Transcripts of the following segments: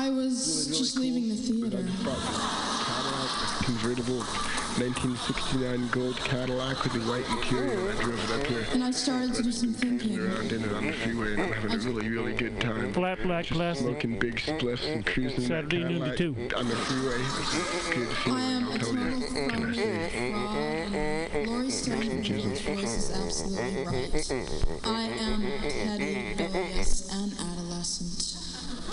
I was really, really just cool. leaving the theater. just bought this Cadillac, convertible 1969 gold Cadillac with the white interior. and I drove it up here. And I started to do some thinking. around in it on the freeway and I'm having a really, really good time. Flat black Just plastic. Smoking big spliffs and cruising Saturday that noon to Cadillac two. on the freeway. It's a good I feeling, am I'll a total you. fraud. Can I say? fraud. Laurie voice is absolutely right. I am petty, bilious, and adolescent.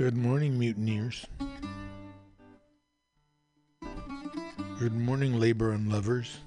Good morning, mutineers. Good morning, labor and lovers.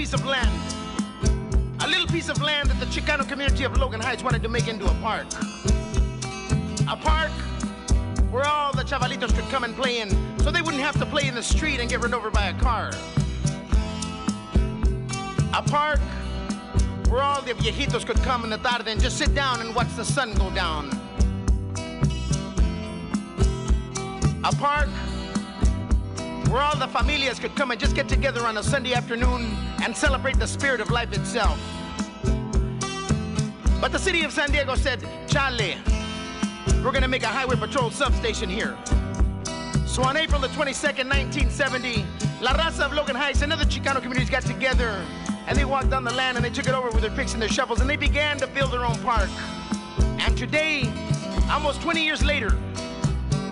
piece of land. A little piece of land that the Chicano community of Logan Heights wanted to make into a park. A park where all the chavalitos could come and play in so they wouldn't have to play in the street and get run over by a car. A park where all the viejitos could come in the tarde and just sit down and watch the sun go down. A park familias could come and just get together on a Sunday afternoon and celebrate the spirit of life itself. But the city of San Diego said, Chale, we're going to make a highway patrol substation here. So on April the 22nd, 1970, La Raza of Logan Heights and other Chicano communities got together and they walked on the land and they took it over with their picks and their shovels and they began to build their own park. And today, almost 20 years later,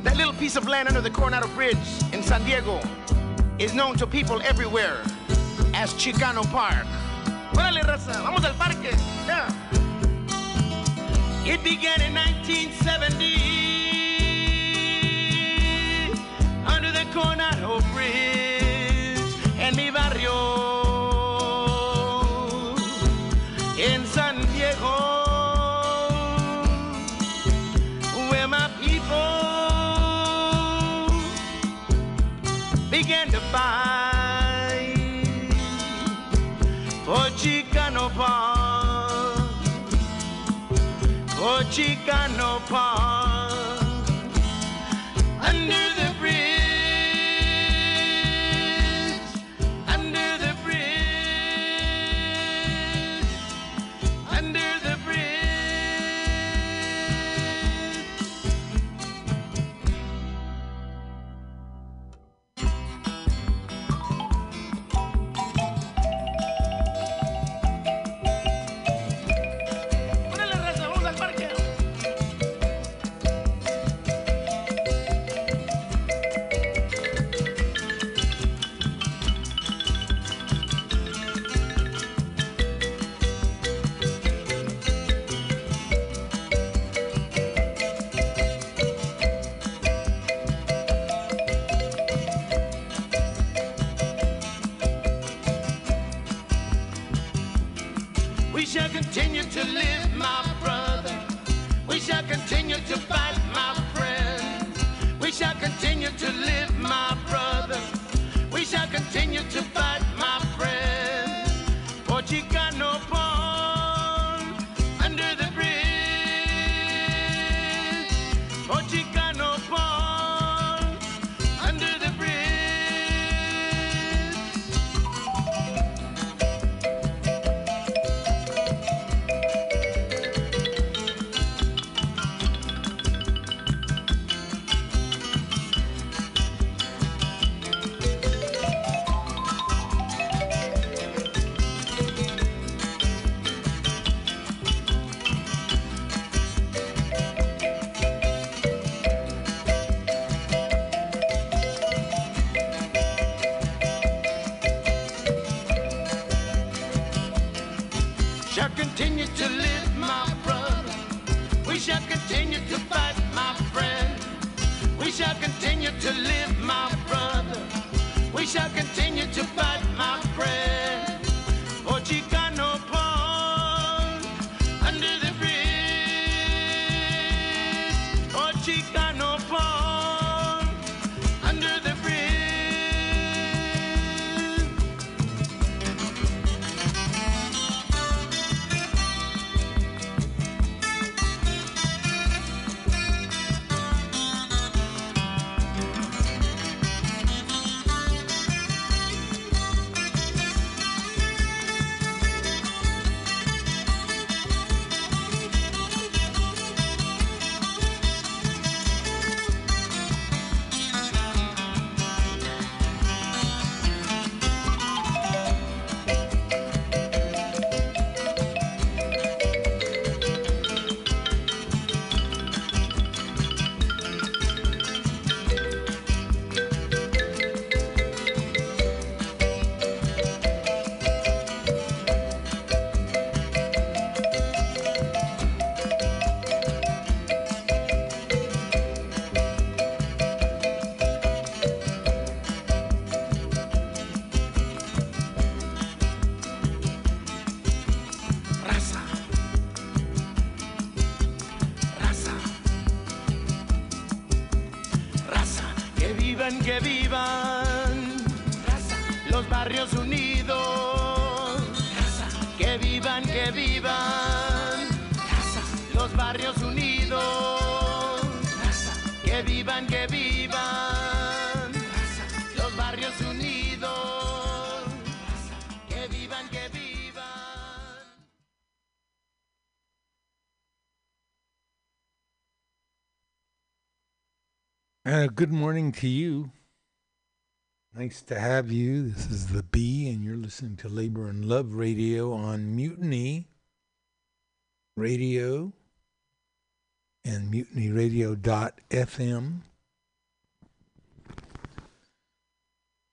that little piece of land under the Coronado Bridge in San Diego is known to people everywhere as Chicano Park. Órale, raza, vamos al parque. Yeah. It began in 1970 under the Coronado Bridge en mi barrio shall continue to live, my brother. We shall continue to fight, my friend. We shall continue to live, my brother. We shall continue to fight, good morning to you. Nice to have you. This is the B, and you're listening to Labor and Love Radio on Mutiny Radio and mutinyradio.fm.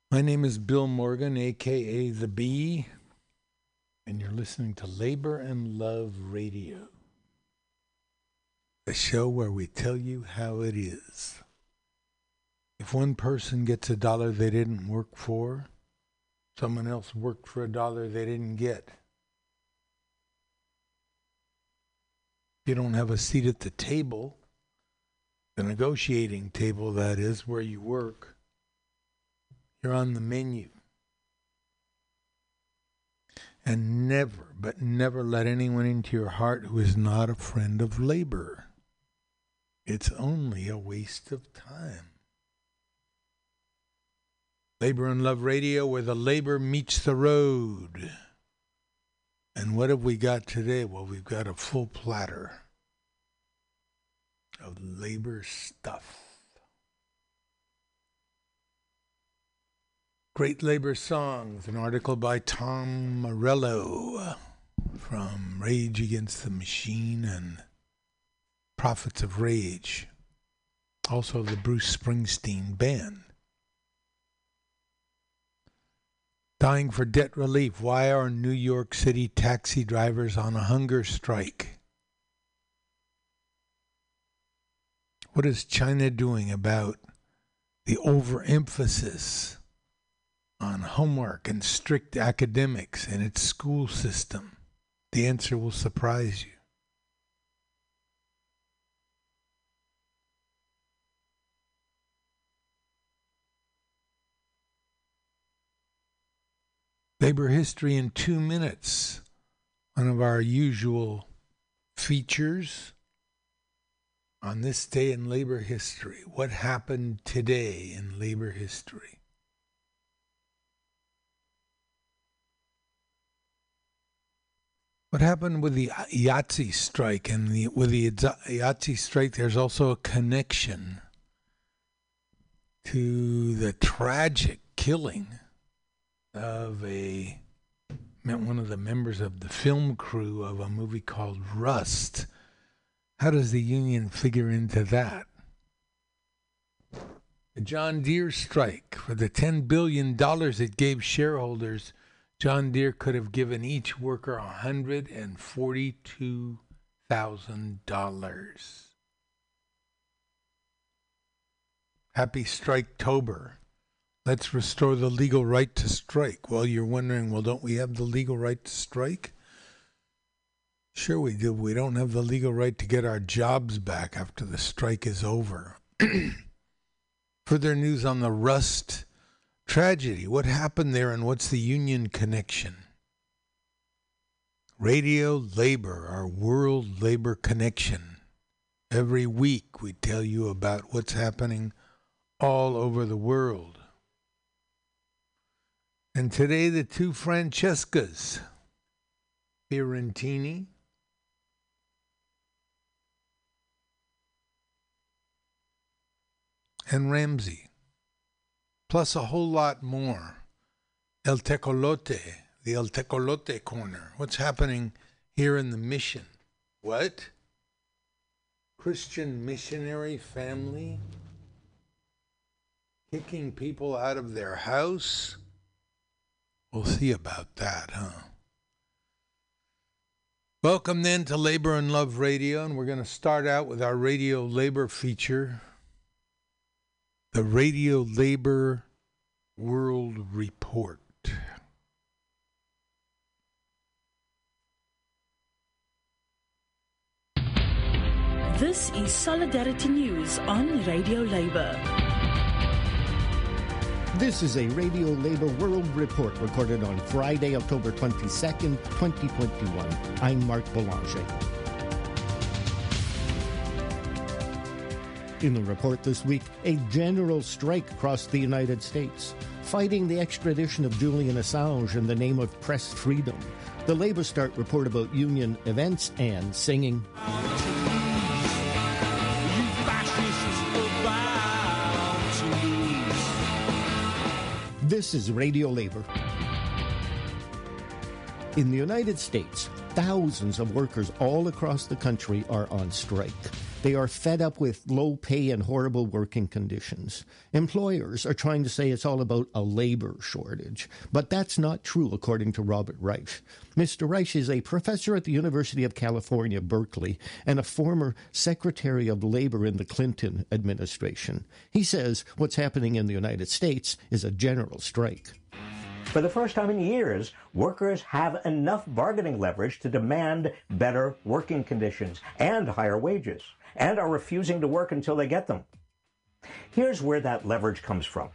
My name is Bill Morgan, aka The B, and you're listening to Labor and Love Radio, the show where we tell you how it is. If one person gets a dollar they didn't work for, someone else worked for a dollar they didn't get. If you don't have a seat at the table, the negotiating table, that is, where you work, you're on the menu. And never, but never let anyone into your heart who is not a friend of labor. It's only a waste of time. Labor and Love Radio, where the labor meets the road. And what have we got today? Well, we've got a full platter of labor stuff. Great Labor Songs, an article by Tom Morello from Rage Against the Machine and Prophets of Rage. Also, the Bruce Springsteen Band. Dying for debt relief. Why are New York City taxi drivers on a hunger strike? What is China doing about the overemphasis on homework and strict academics in its school system? The answer will surprise you. Labor history in two minutes. One of our usual features on this day in labor history. What happened today in labor history? What happened with the IATSE strike? And the, with the IATSE strike, there's also a connection to the tragic killing of a one of the members of the film crew of a movie called Rust. How does the union figure into that? The John Deere strike for the $10 billion it gave shareholders, John Deere could have given each worker $142,000. Happy Striketober. Let's restore the legal right to strike. Well, you're wondering, well, don't we have the legal right to strike? Sure, we do. We don't have the legal right to get our jobs back after the strike is over. Further news on the Rust tragedy. What happened there and what's the union connection? Radio Labor, our world labor connection. Every week we tell you about what's happening all over the world. And today, the two Francescas, Fiorentini and Ramsey, plus a whole lot more. El Tecolote, the El Tecolote corner. What's happening here in the mission? What? Christian missionary family kicking people out of their house? We'll see about that, huh? Welcome then to Labor and Love Radio, and we're going to start out with our radio labor feature the Radio Labor World Report. This is Solidarity News on Radio Labor. This is a Radio Labor World Report recorded on Friday, October 22nd, 2021. I'm Mark Boulanger. In the report this week, a general strike across the United States, fighting the extradition of Julian Assange in the name of press freedom. The Labor Start report about union events and singing. This is Radio Labor. In the United States, thousands of workers all across the country are on strike. They are fed up with low pay and horrible working conditions. Employers are trying to say it's all about a labor shortage, but that's not true according to Robert Reich. Mr. Reich is a professor at the University of California, Berkeley, and a former Secretary of Labor in the Clinton administration. He says what's happening in the United States is a general strike. For the first time in years, workers have enough bargaining leverage to demand better working conditions and higher wages, and are refusing to work until they get them. Here's where that leverage comes from.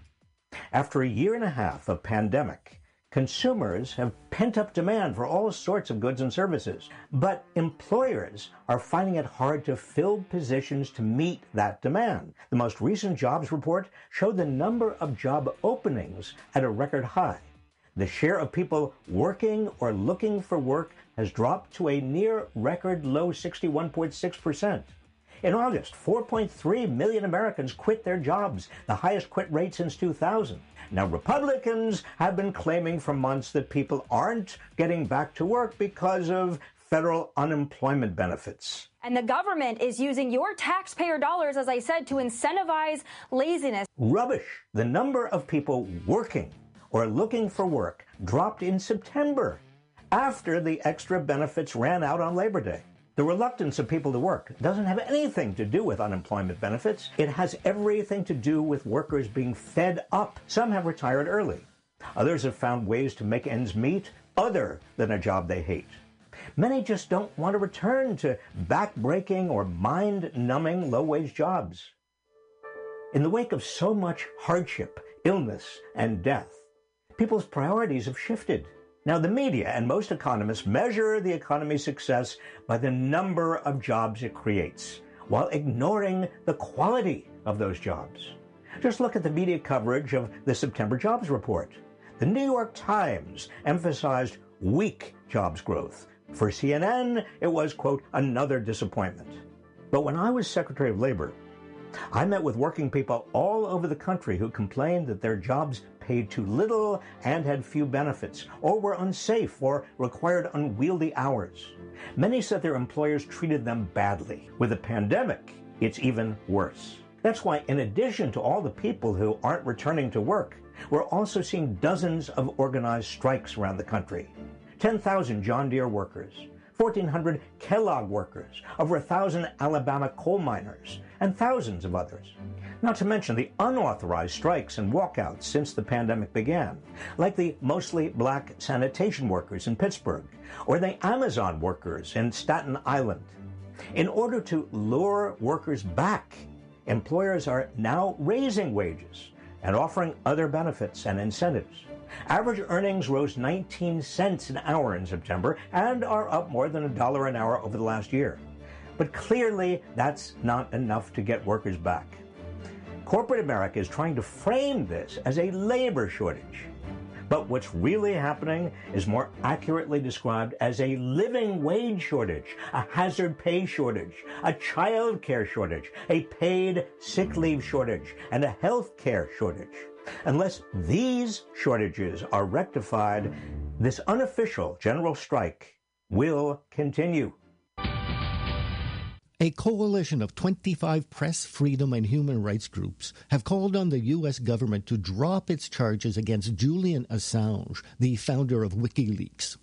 After a year and a half of pandemic, consumers have pent up demand for all sorts of goods and services, but employers are finding it hard to fill positions to meet that demand. The most recent jobs report showed the number of job openings at a record high. The share of people working or looking for work has dropped to a near record low 61.6%. In August, 4.3 million Americans quit their jobs, the highest quit rate since 2000. Now, Republicans have been claiming for months that people aren't getting back to work because of federal unemployment benefits. And the government is using your taxpayer dollars, as I said, to incentivize laziness. Rubbish. The number of people working or looking for work dropped in September after the extra benefits ran out on Labor Day. The reluctance of people to work doesn't have anything to do with unemployment benefits. It has everything to do with workers being fed up. Some have retired early. Others have found ways to make ends meet other than a job they hate. Many just don't want to return to back-breaking or mind-numbing low-wage jobs. In the wake of so much hardship, illness, and death, people's priorities have shifted. Now, the media and most economists measure the economy's success by the number of jobs it creates, while ignoring the quality of those jobs. Just look at the media coverage of the September jobs report. The New York Times emphasized weak jobs growth. For CNN, it was, quote, another disappointment. But when I was Secretary of Labor, I met with working people all over the country who complained that their jobs paid too little and had few benefits, or were unsafe or required unwieldy hours. Many said their employers treated them badly. With the pandemic, it's even worse. That's why, in addition to all the people who aren't returning to work, we're also seeing dozens of organized strikes around the country. 10,000 John Deere workers, 1,400 Kellogg workers, over 1,000 Alabama coal miners, and thousands of others. Not to mention the unauthorized strikes and walkouts since the pandemic began, like the mostly black sanitation workers in Pittsburgh or the Amazon workers in Staten Island. In order to lure workers back, employers are now raising wages and offering other benefits and incentives. Average earnings rose 19 cents an hour in September and are up more than a dollar an hour over the last year. But clearly, that's not enough to get workers back. Corporate America is trying to frame this as a labor shortage. But what's really happening is more accurately described as a living wage shortage, a hazard pay shortage, a child care shortage, a paid sick leave shortage, and a health care shortage. Unless these shortages are rectified, this unofficial general strike will continue. A coalition of 25 press freedom and human rights groups have called on the U.S. government to drop its charges against Julian Assange, the founder of WikiLeaks.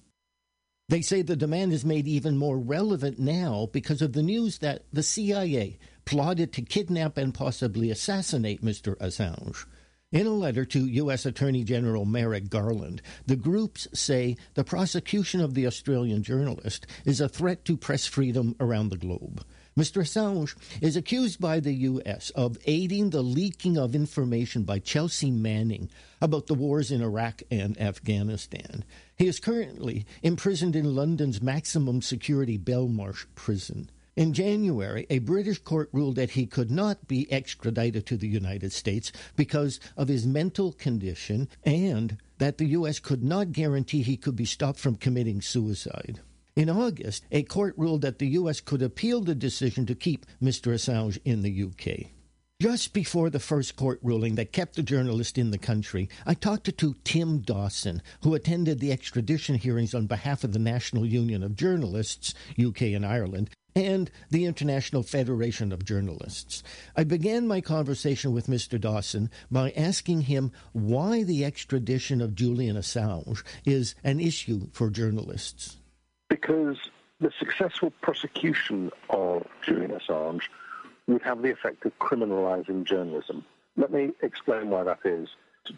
They say the demand is made even more relevant now because of the news that the CIA plotted to kidnap and possibly assassinate Mr. Assange. In a letter to U.S. Attorney General Merrick Garland, the groups say the prosecution of the Australian journalist is a threat to press freedom around the globe. Mr. Assange is accused by the U.S. of aiding the leaking of information by Chelsea Manning about the wars in Iraq and Afghanistan. He is currently imprisoned in London's maximum security Belmarsh prison. In January, a British court ruled that he could not be extradited to the United States because of his mental condition and that the U.S. could not guarantee he could be stopped from committing suicide. In August, a court ruled that the U.S. could appeal the decision to keep Mr. Assange in the UK. Just before the first court ruling that kept the journalist in the country, I talked to Tim Dawson, who attended the extradition hearings on behalf of the National Union of Journalists, UK and Ireland, and the International Federation of Journalists. I began my conversation with Mr. Dawson by asking him why the extradition of Julian Assange is an issue for journalists. Because the successful prosecution of Julian Assange would have the effect of criminalizing journalism. Let me explain why that is.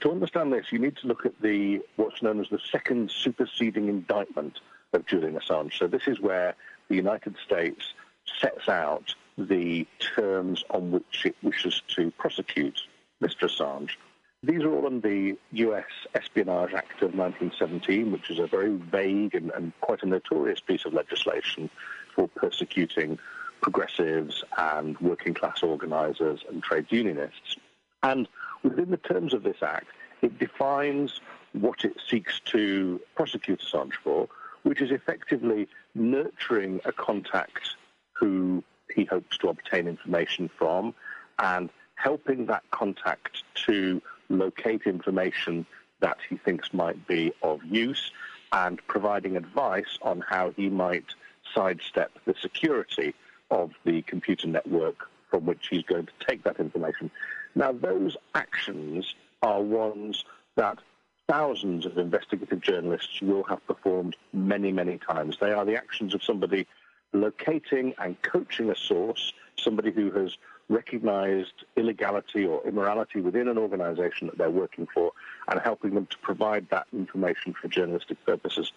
To understand this, you need to look at the what's known as the second superseding indictment of Julian Assange. So this is where the United States sets out the terms on which it wishes to prosecute Mr. Assange. These are all in the US Espionage Act of 1917, which is a very vague and, and quite a notorious piece of legislation for persecuting progressives and working class organisers and trade unionists. And within the terms of this act, it defines what it seeks to prosecute Assange for, which is effectively nurturing a contact who he hopes to obtain information from and helping that contact to locate information that he thinks might be of use and providing advice on how he might sidestep the security of the computer network from which he's going to take that information. Now, those actions are ones that thousands of investigative journalists will have performed many, many times. They are the actions of somebody locating and coaching a source, somebody who has recognized illegality or immorality within an organization that they're working for and helping them to provide that information for journalistic purposes.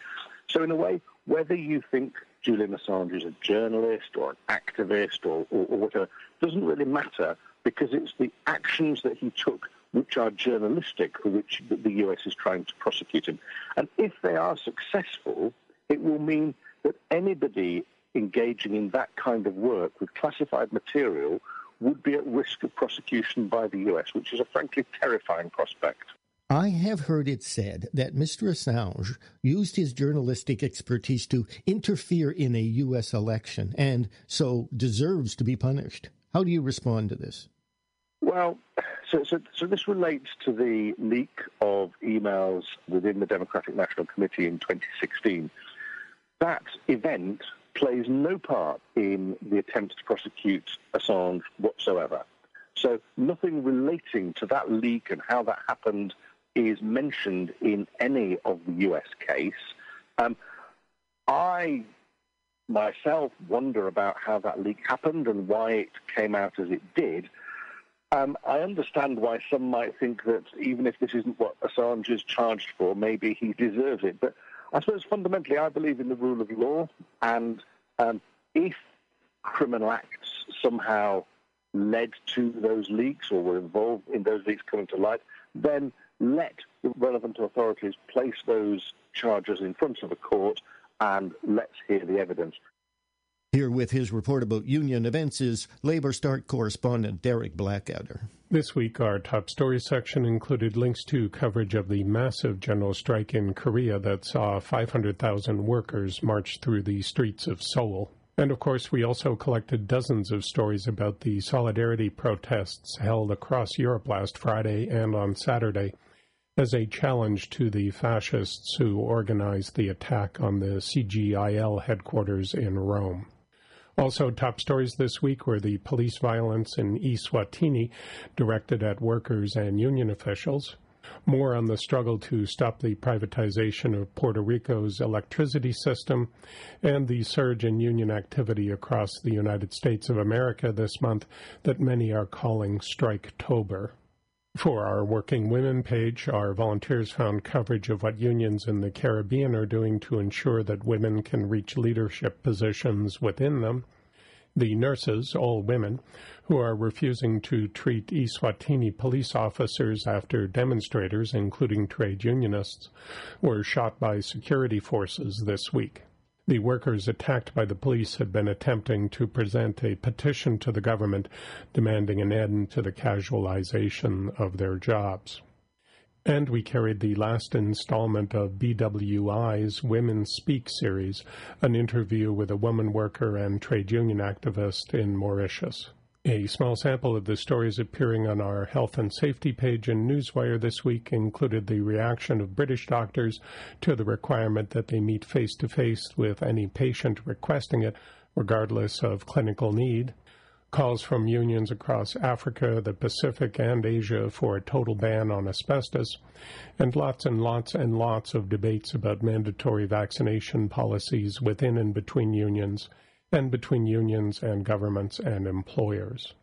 So, in a way, whether you think Julian Assange is a journalist or an activist or, or, or whatever doesn't really matter because it's the actions that he took which are journalistic for which the US is trying to prosecute him. And if they are successful, it will mean that anybody engaging in that kind of work with classified material would be at risk of prosecution by the US, which is a frankly terrifying prospect. I have heard it said that Mr. Assange used his journalistic expertise to interfere in a U.S. election and so deserves to be punished. How do you respond to this? Well, so, so, so this relates to the leak of emails within the Democratic National Committee in 2016. That event plays no part in the attempt to prosecute Assange whatsoever. So nothing relating to that leak and how that happened is mentioned in any of the US case. Um, I myself wonder about how that leak happened and why it came out as it did. Um, I understand why some might think that even if this isn't what Assange is charged for, maybe he deserves it. But I suppose fundamentally, I believe in the rule of law, and um, if criminal acts somehow led to those leaks or were involved in those leaks coming to light, then let the relevant authorities place those charges in front of a court and let's hear the evidence. Here with his report about union events is Labour Start correspondent Derek Blackadder. This week, our top story section included links to coverage of the massive general strike in Korea that saw 500,000 workers march through the streets of Seoul. And of course, we also collected dozens of stories about the solidarity protests held across Europe last Friday and on Saturday as a challenge to the fascists who organized the attack on the CGIL headquarters in Rome. Also, top stories this week were the police violence in Eswatini directed at workers and union officials. More on the struggle to stop the privatization of Puerto Rico's electricity system and the surge in union activity across the United States of America this month that many are calling Striketober. For our Working Women page, our volunteers found coverage of what unions in the Caribbean are doing to ensure that women can reach leadership positions within them. The nurses, all women, who are refusing to treat Eswatini police officers after demonstrators, including trade unionists, were shot by security forces this week. The workers attacked by the police had been attempting to present a petition to the government demanding an end to the casualization of their jobs. And we carried the last installment of BWI's Women Speak series, an interview with a woman worker and trade union activist in Mauritius. A small sample of the stories appearing on our health and safety page in Newswire this week included the reaction of British doctors to the requirement that they meet face to face with any patient requesting it, regardless of clinical need. Calls from unions across Africa, the Pacific, and Asia for a total ban on asbestos, and lots and lots and lots of debates about mandatory vaccination policies within and between unions and between unions and governments and employers.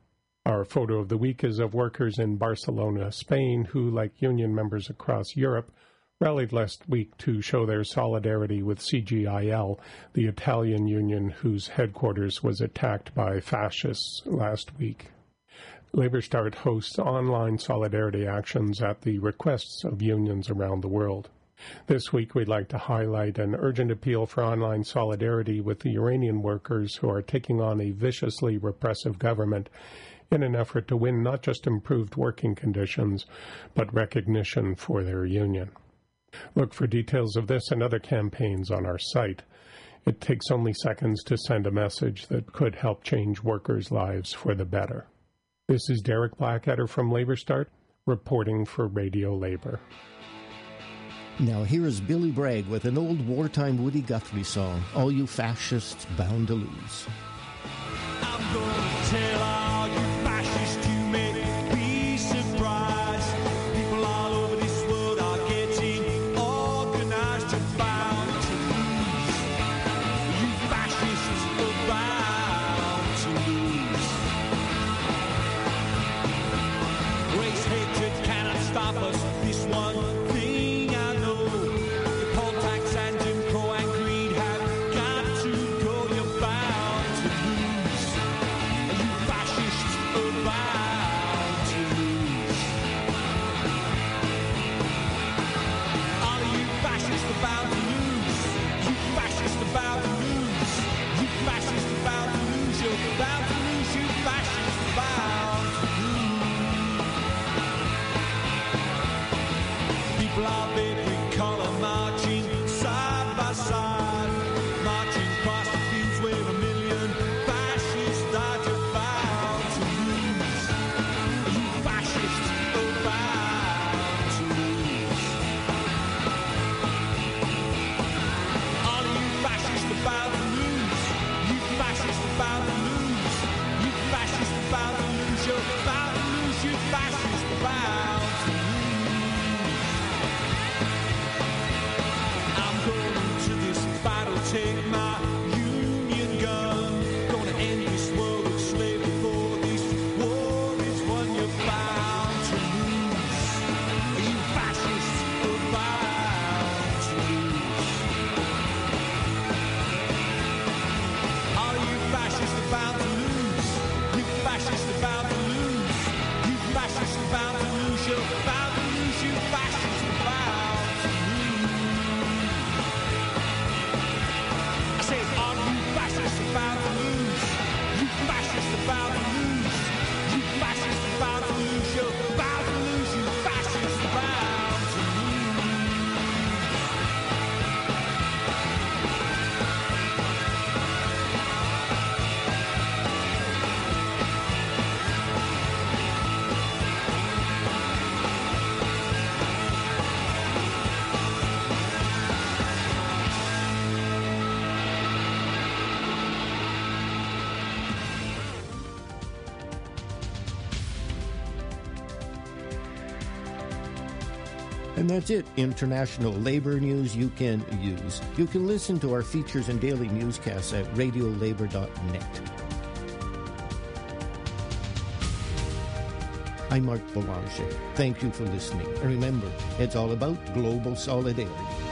Our photo of the week is of workers in Barcelona, Spain, who, like union members across Europe, rallied last week to show their solidarity with CGIL, the Italian union whose headquarters was attacked by fascists last week. Labor Start hosts online solidarity actions at the requests of unions around the world. This week, we'd like to highlight an urgent appeal for online solidarity with the Iranian workers who are taking on a viciously repressive government in an effort to win not just improved working conditions, but recognition for their union. Look for details of this and other campaigns on our site. It takes only seconds to send a message that could help change workers' lives for the better. This is Derek Blackadder from Labor Start, reporting for Radio Labor. Now, here is Billy Bragg with an old wartime Woody Guthrie song, All You Fascists Bound to Lose. That's it. International labor news you can use. You can listen to our features and daily newscasts at radiolabor.net. I'm Mark Boulanger. Thank you for listening. And remember, it's all about global solidarity.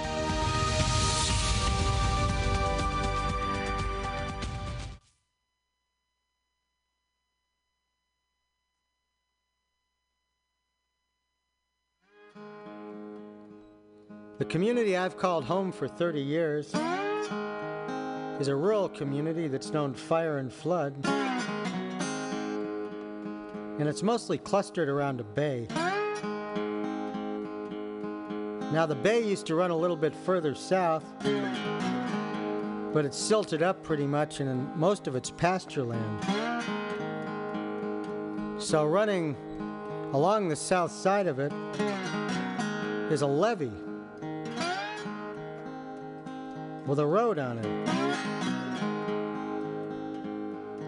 Community I've called home for 30 years is a rural community that's known fire and flood. And it's mostly clustered around a bay. Now, the bay used to run a little bit further south, but it's silted up pretty much, and most of it's pasture land. So, running along the south side of it is a levee with a road on it.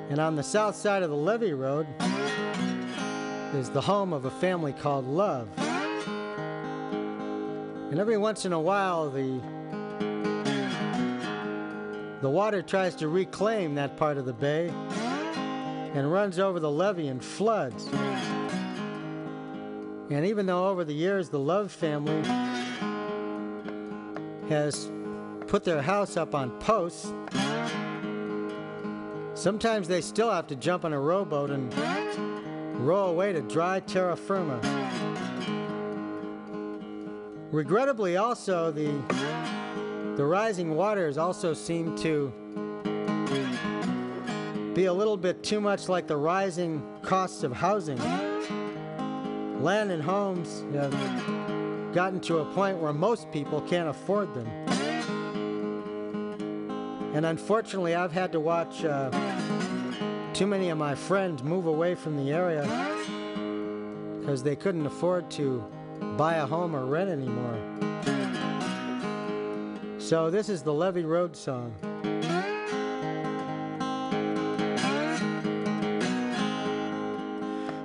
And on the south side of the levee road is the home of a family called Love. And every once in a while, the the water tries to reclaim that part of the bay and runs over the levee and floods. And even though over the years the Love family has put their house up on posts, sometimes they still have to jump on a rowboat and row away to dry terra firma. Regrettably, also, the, the rising waters also seem to be a little bit too much like the rising costs of housing. Land and homes have gotten to a point where most people can't afford them. And unfortunately, I've had to watch uh, too many of my friends move away from the area because they couldn't afford to buy a home or rent anymore. So, this is the Levee Road song.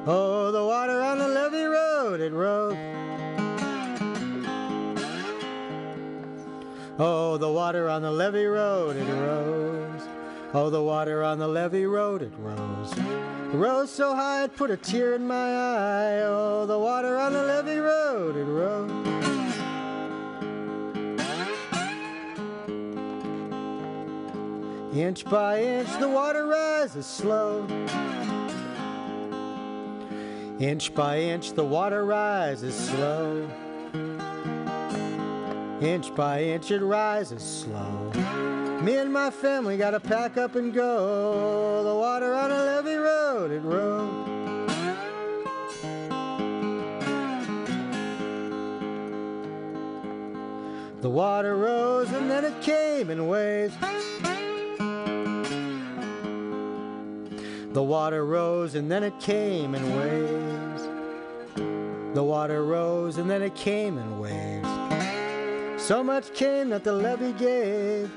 Oh, the water on the levee road, it rose. Oh, the water on the levee road, it rose. Oh, the water on the levee road, it rose. It rose so high it put a tear in my eye. Oh, the water on the levee road, it rose. Inch by inch, the water rises slow. Inch by inch, the water rises slow. Inch by inch, it rises slow. Me and my family gotta pack up and go. The water on a levee road, it rose. The water rose and then it came in waves. The water rose and then it came in waves. The water rose and then it came in waves. So much came that the levee gave.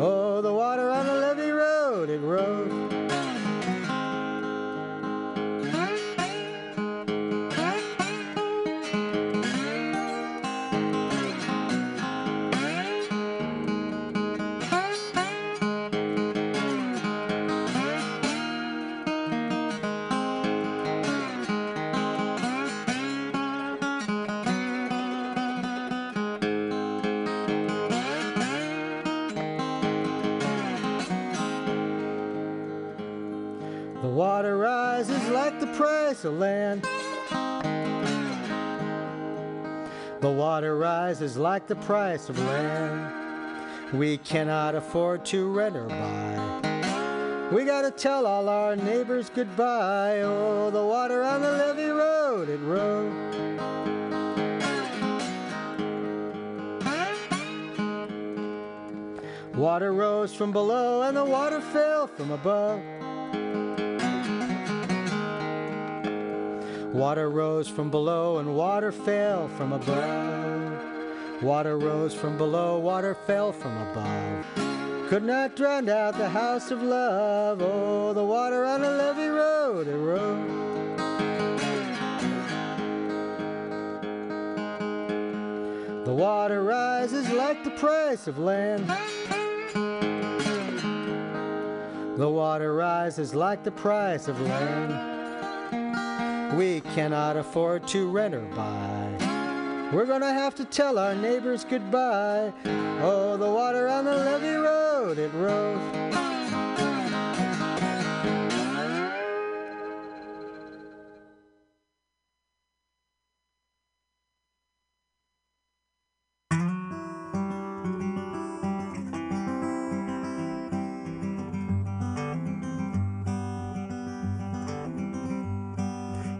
Oh, the water on the levee road, it rose. Land. The water rises like the price of land. We cannot afford to rent or buy. We gotta tell all our neighbors goodbye. Oh, the water on the levee road, it rose. Water rose from below and the water fell from above. Water rose from below and water fell from above. Water rose from below, water fell from above. Could not drown out the house of love. Oh, the water on the levee road, it rose. The water rises like the price of land. The water rises like the price of land. We cannot afford to rent or buy. We're gonna have to tell our neighbors goodbye. Oh, the water on the levee road, it rose.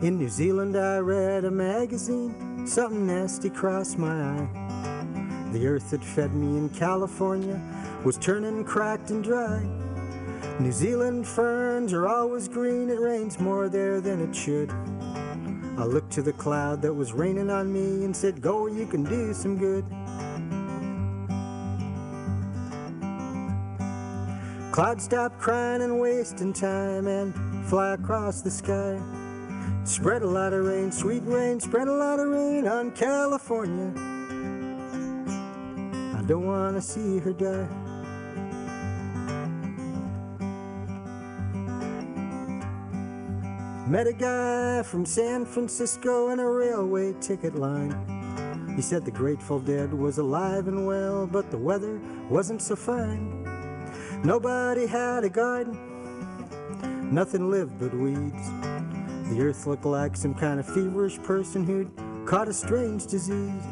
In New Zealand, I read a magazine, something nasty crossed my eye. The earth that fed me in California was turning cracked and dry. New Zealand ferns are always green, it rains more there than it should. I looked to the cloud that was raining on me and said, Go, you can do some good. Clouds stop crying and wasting time and fly across the sky. Spread a lot of rain, sweet rain, spread a lot of rain on California. I don't want to see her die. Met a guy from San Francisco in a railway ticket line. He said the Grateful Dead was alive and well, but the weather wasn't so fine. Nobody had a garden, nothing lived but weeds. The earth looked like some kind of feverish person who'd caught a strange disease.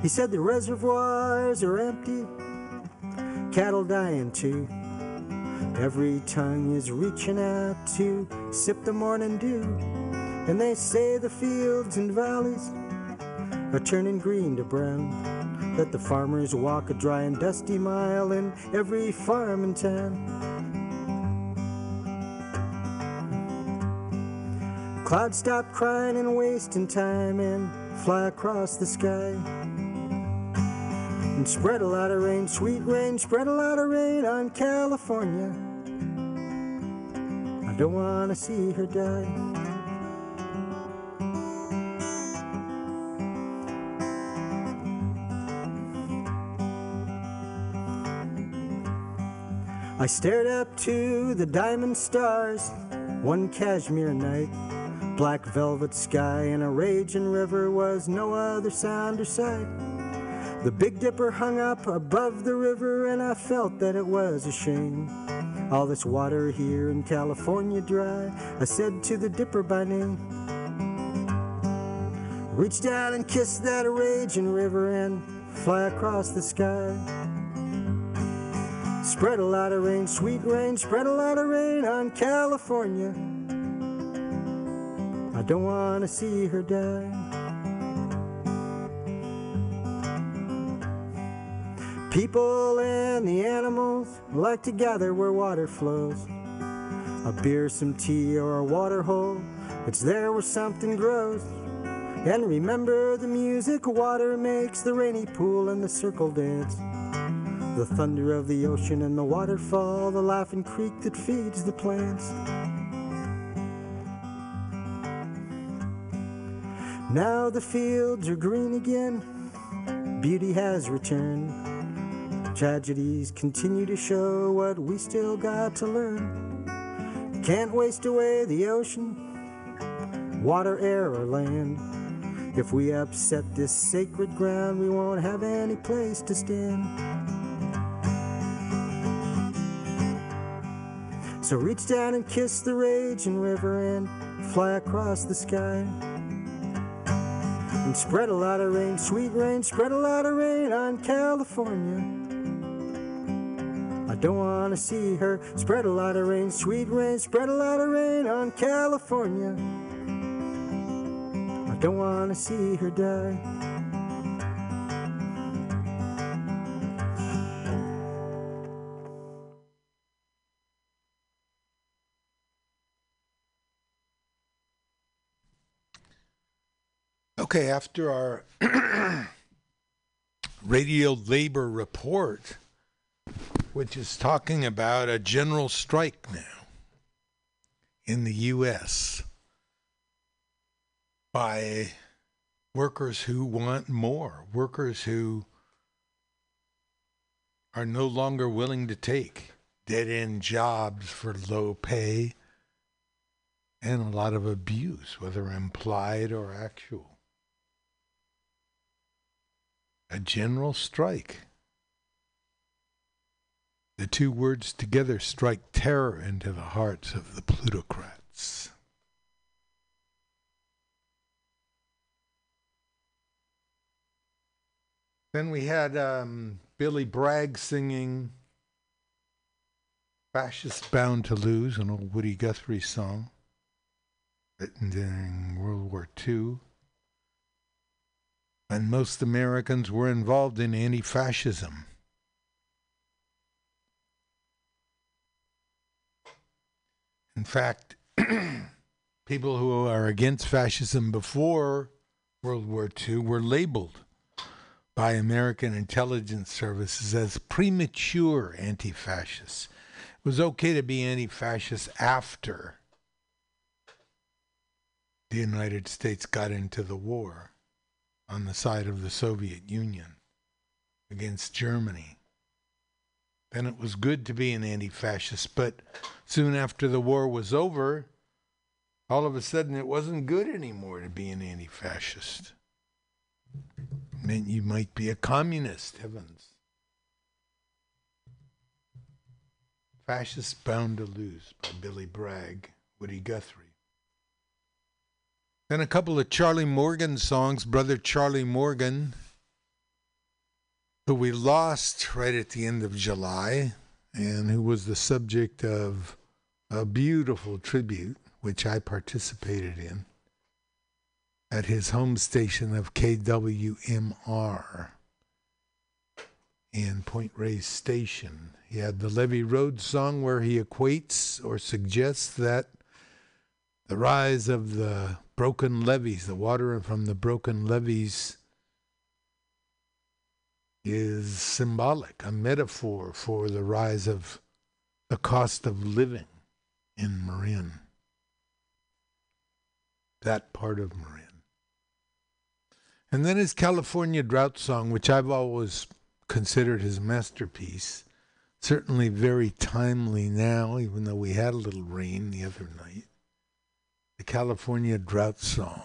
He said the reservoirs are empty, cattle dying too. Every tongue is reaching out to sip the morning dew. And they say the fields and valleys are turning green to brown. That the farmers walk a dry and dusty mile in every farm in town. Clouds stop crying and wasting time and fly across the sky. And spread a lot of rain, sweet rain, spread a lot of rain on California. I don't want to see her die. I stared up to the diamond stars one cashmere night. Black velvet sky and a raging river was no other sound or sight. The Big Dipper hung up above the river, and I felt that it was a shame. All this water here in California dry, I said to the Dipper by name. Reach down and kiss that raging river and fly across the sky. Spread a lot of rain, sweet rain, spread a lot of rain on California. I don't want to see her die. People and the animals like to gather where water flows. A beer, some tea, or a water hole. It's there where something grows. And remember the music water makes, the rainy pool and the circle dance. The thunder of the ocean and the waterfall, the laughing creek that feeds the plants. Now the fields are green again, beauty has returned. Tragedies continue to show what we still got to learn. Can't waste away the ocean, water, air, or land. If we upset this sacred ground, we won't have any place to stand. So reach down and kiss the raging river and fly across the sky. And spread a lot of rain, sweet rain, spread a lot of rain on California. I don't want to see her spread a lot of rain, sweet rain, spread a lot of rain on California. I don't want to see her die. Okay, after our radio labor report, which is talking about a general strike now in the U.S. by workers who want more, workers who are no longer willing to take dead end jobs for low pay and a lot of abuse, whether implied or actual. A general strike. The two words together strike terror into the hearts of the plutocrats. Then we had um, Billy Bragg singing Fascist Bound to Lose, an old Woody Guthrie song written during World War II. And most Americans were involved in anti fascism. In fact, people who are against fascism before World War II were labeled by American intelligence services as premature anti fascists. It was okay to be anti fascist after the United States got into the war on the side of the Soviet Union against Germany. Then it was good to be an anti fascist, but soon after the war was over, all of a sudden it wasn't good anymore to be an anti fascist. Meant you might be a communist, heavens. Fascists Bound to Lose by Billy Bragg, Woody Guthrie. Then a couple of Charlie Morgan songs, Brother Charlie Morgan, who we lost right at the end of July, and who was the subject of a beautiful tribute, which I participated in at his home station of KWMR in Point Reyes Station. He had the Levee Road song where he equates or suggests that the rise of the broken levees, the water from the broken levees, is symbolic, a metaphor for the rise of the cost of living in Marin. That part of Marin. And then his California Drought Song, which I've always considered his masterpiece, certainly very timely now, even though we had a little rain the other night. The California Drought Song.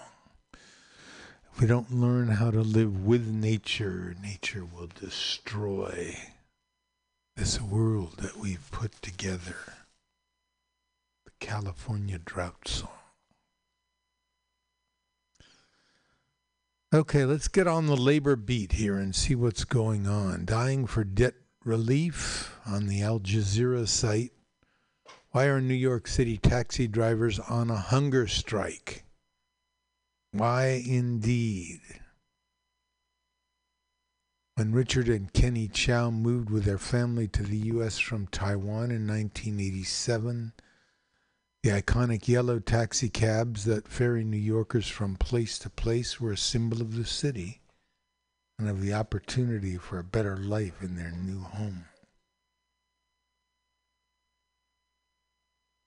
If we don't learn how to live with nature, nature will destroy this world that we've put together. The California Drought Song. Okay, let's get on the labor beat here and see what's going on. Dying for debt relief on the Al Jazeera site. Why are New York City taxi drivers on a hunger strike? Why indeed? When Richard and Kenny Chow moved with their family to the U.S. from Taiwan in 1987, the iconic yellow taxi cabs that ferry New Yorkers from place to place were a symbol of the city and of the opportunity for a better life in their new home.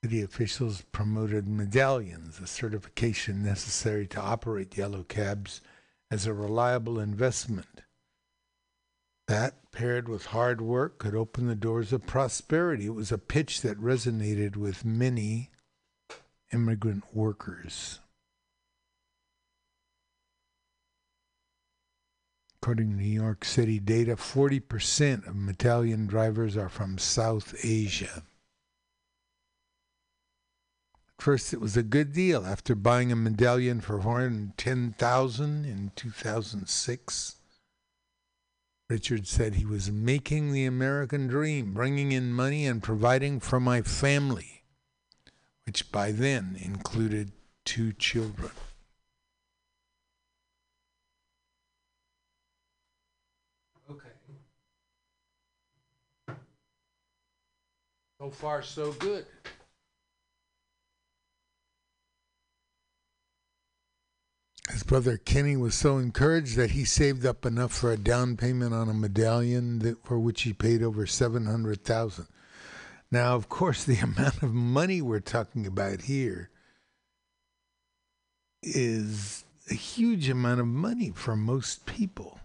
City officials promoted medallions, a certification necessary to operate yellow cabs, as a reliable investment. That, paired with hard work, could open the doors of prosperity. It was a pitch that resonated with many immigrant workers. According to New York City data, 40% of medallion drivers are from South Asia. First, it was a good deal. After buying a medallion for 410000 in 2006, Richard said he was making the American dream, bringing in money and providing for my family which by then included two children. Okay. So far, so good. His brother Kenny was so encouraged that he saved up enough for a down payment on a medallion that, for which he paid over seven hundred thousand. Now, of course, the amount of money we're talking about here is a huge amount of money for most people.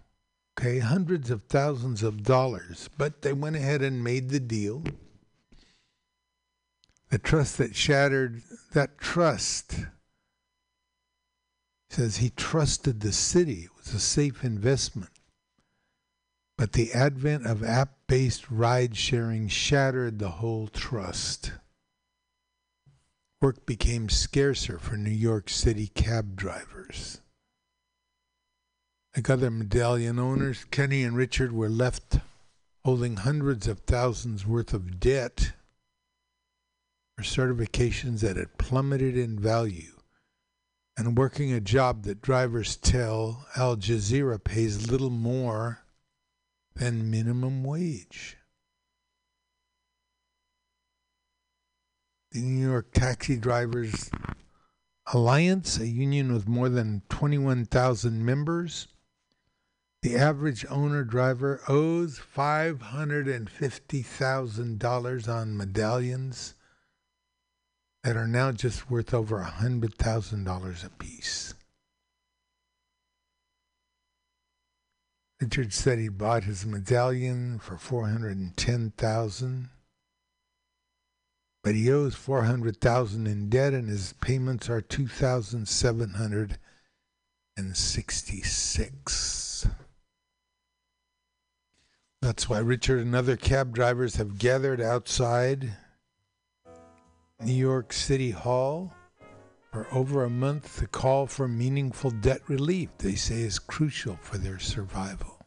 Okay, hundreds of thousands of dollars. But they went ahead and made the deal. The trust that shattered, that trust says he trusted the city. It was a safe investment. But the advent of app based ride sharing shattered the whole trust. Work became scarcer for New York City cab drivers. Like other medallion owners, Kenny and Richard were left holding hundreds of thousands worth of debt for certifications that had plummeted in value and working a job that drivers tell Al Jazeera pays little more than minimum wage. the New York Taxi Drivers Alliance, a union with more than 21,000 members. The average owner driver owes $550,000 on medallions that are now just worth over $100,000 apiece. Richard said he bought his medallion for 410000 but he owes 400000 in debt and his payments are 2766 That's why Richard and other cab drivers have gathered outside New York City Hall for over a month the call for meaningful debt relief they say is crucial for their survival.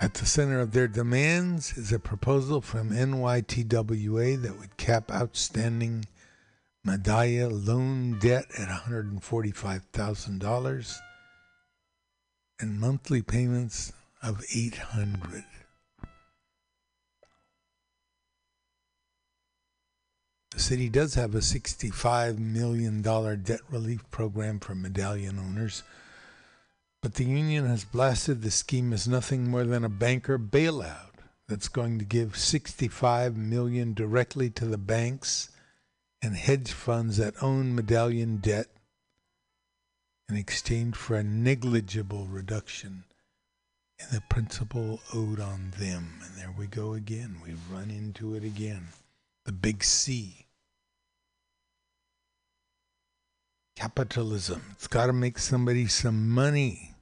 At the center of their demands is a proposal from NYTWA that would cap outstanding medallion loan debt at $145,000 and monthly payments of 800. The city does have a $65 million debt relief program for medallion owners but the union has blasted the scheme as nothing more than a banker bailout that's going to give 65 million directly to the banks and hedge funds that own medallion debt in exchange for a negligible reduction in the principal owed on them. And there we go again. We've run into it again. The big C. Capitalism. It's got to make somebody some money.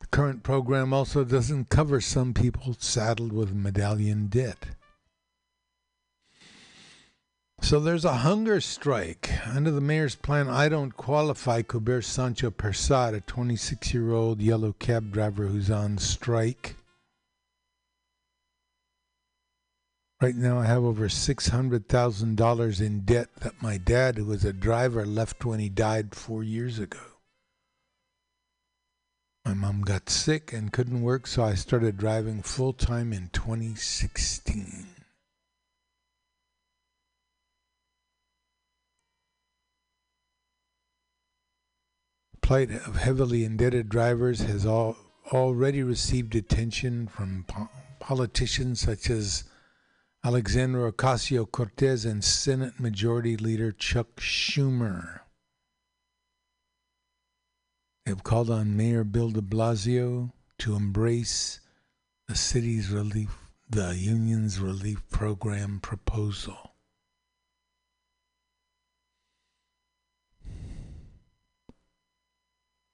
The current program also doesn't cover some people saddled with medallion debt. So there's a hunger strike. Under the mayor's plan, I don't qualify Kuber Sancho Persad, a 26 year old yellow cab driver who's on strike. Right now, I have over $600,000 in debt that my dad, who was a driver, left when he died four years ago. My mom got sick and couldn't work, so I started driving full time in 2016. plight of heavily indebted drivers has all, already received attention from po- politicians such as Alexandra Ocasio Cortez and Senate Majority Leader Chuck Schumer have called on Mayor Bill de Blasio to embrace the city's relief, the union's relief program proposal.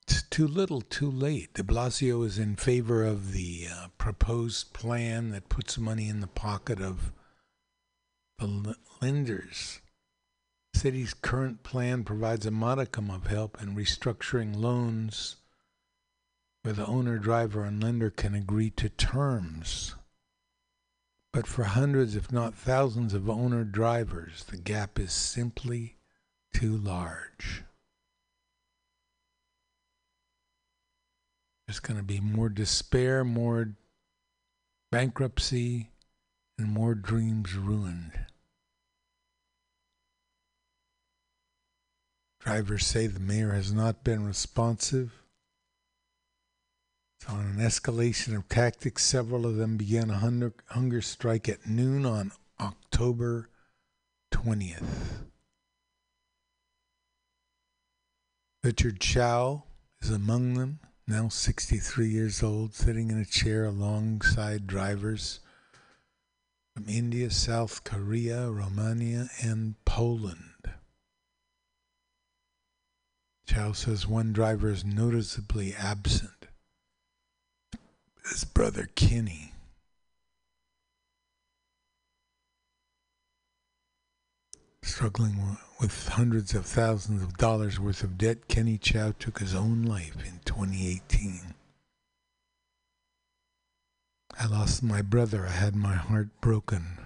It's too little, too late. De Blasio is in favor of the uh, proposed plan that puts money in the pocket of the lenders city's current plan provides a modicum of help in restructuring loans where the owner, driver, and lender can agree to terms. But for hundreds, if not thousands, of owner drivers, the gap is simply too large. There's going to be more despair, more bankruptcy, and more dreams ruined. Drivers say the mayor has not been responsive. So, on an escalation of tactics, several of them began a hunger, hunger strike at noon on October 20th. Richard Chow is among them, now 63 years old, sitting in a chair alongside drivers from India, South Korea, Romania, and Poland. Chow says one driver is noticeably absent. His brother Kenny. Struggling with hundreds of thousands of dollars worth of debt, Kenny Chow took his own life in 2018. I lost my brother. I had my heart broken,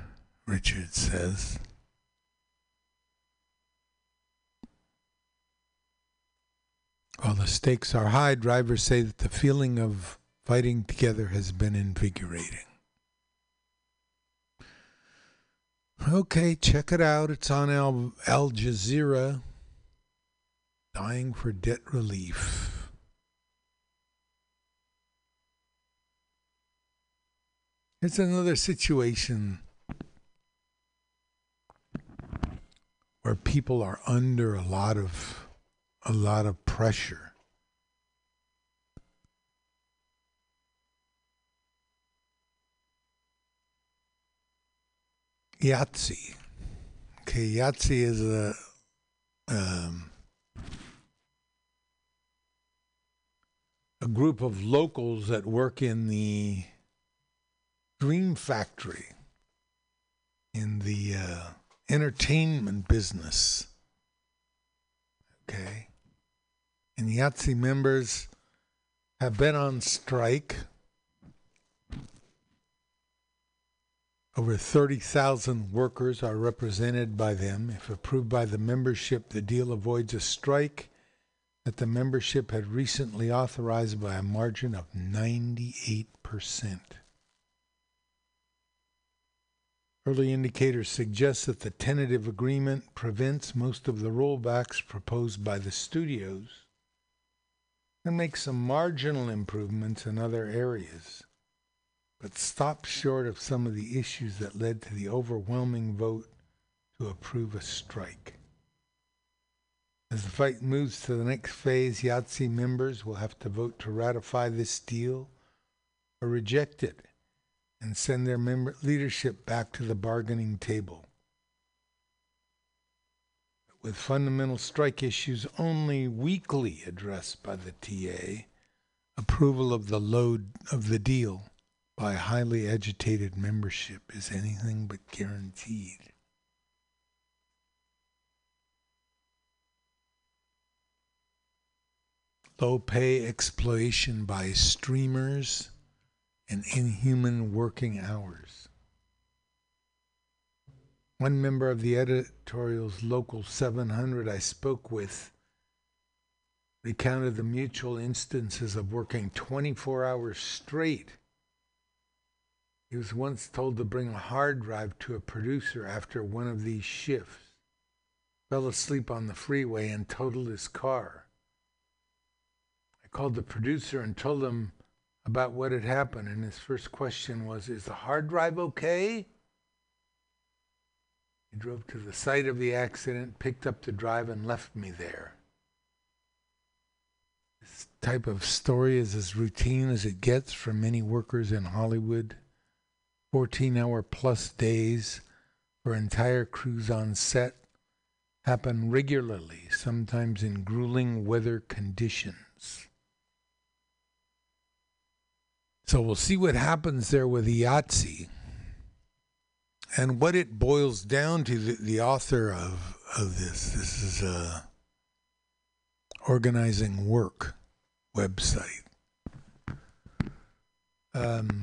Richard says. While the stakes are high, drivers say that the feeling of fighting together has been invigorating. Okay, check it out. It's on Al, Al Jazeera. Dying for debt relief. It's another situation where people are under a lot of a lot of pressure. IATSE. Okay, IATSE is a um, a group of locals that work in the Dream Factory in the uh, entertainment business. Okay. And IATSE members have been on strike. Over 30,000 workers are represented by them. If approved by the membership, the deal avoids a strike that the membership had recently authorized by a margin of 98%. Early indicators suggest that the tentative agreement prevents most of the rollbacks proposed by the studios and makes some marginal improvements in other areas, but stops short of some of the issues that led to the overwhelming vote to approve a strike. As the fight moves to the next phase, IATSE members will have to vote to ratify this deal or reject it and send their member leadership back to the bargaining table. With fundamental strike issues only weakly addressed by the TA, approval of the load of the deal by highly agitated membership is anything but guaranteed. Low pay exploitation by streamers and inhuman working hours. One member of the editorial's Local 700 I spoke with recounted the mutual instances of working 24 hours straight. He was once told to bring a hard drive to a producer after one of these shifts, fell asleep on the freeway, and totaled his car. I called the producer and told him about what had happened, and his first question was, Is the hard drive okay? He drove to the site of the accident, picked up the drive, and left me there. This type of story is as routine as it gets for many workers in Hollywood. 14 hour plus days for entire crews on set happen regularly, sometimes in grueling weather conditions. So we'll see what happens there with IATSE. And what it boils down to, the, the author of, of this, this is organizing work website. Um,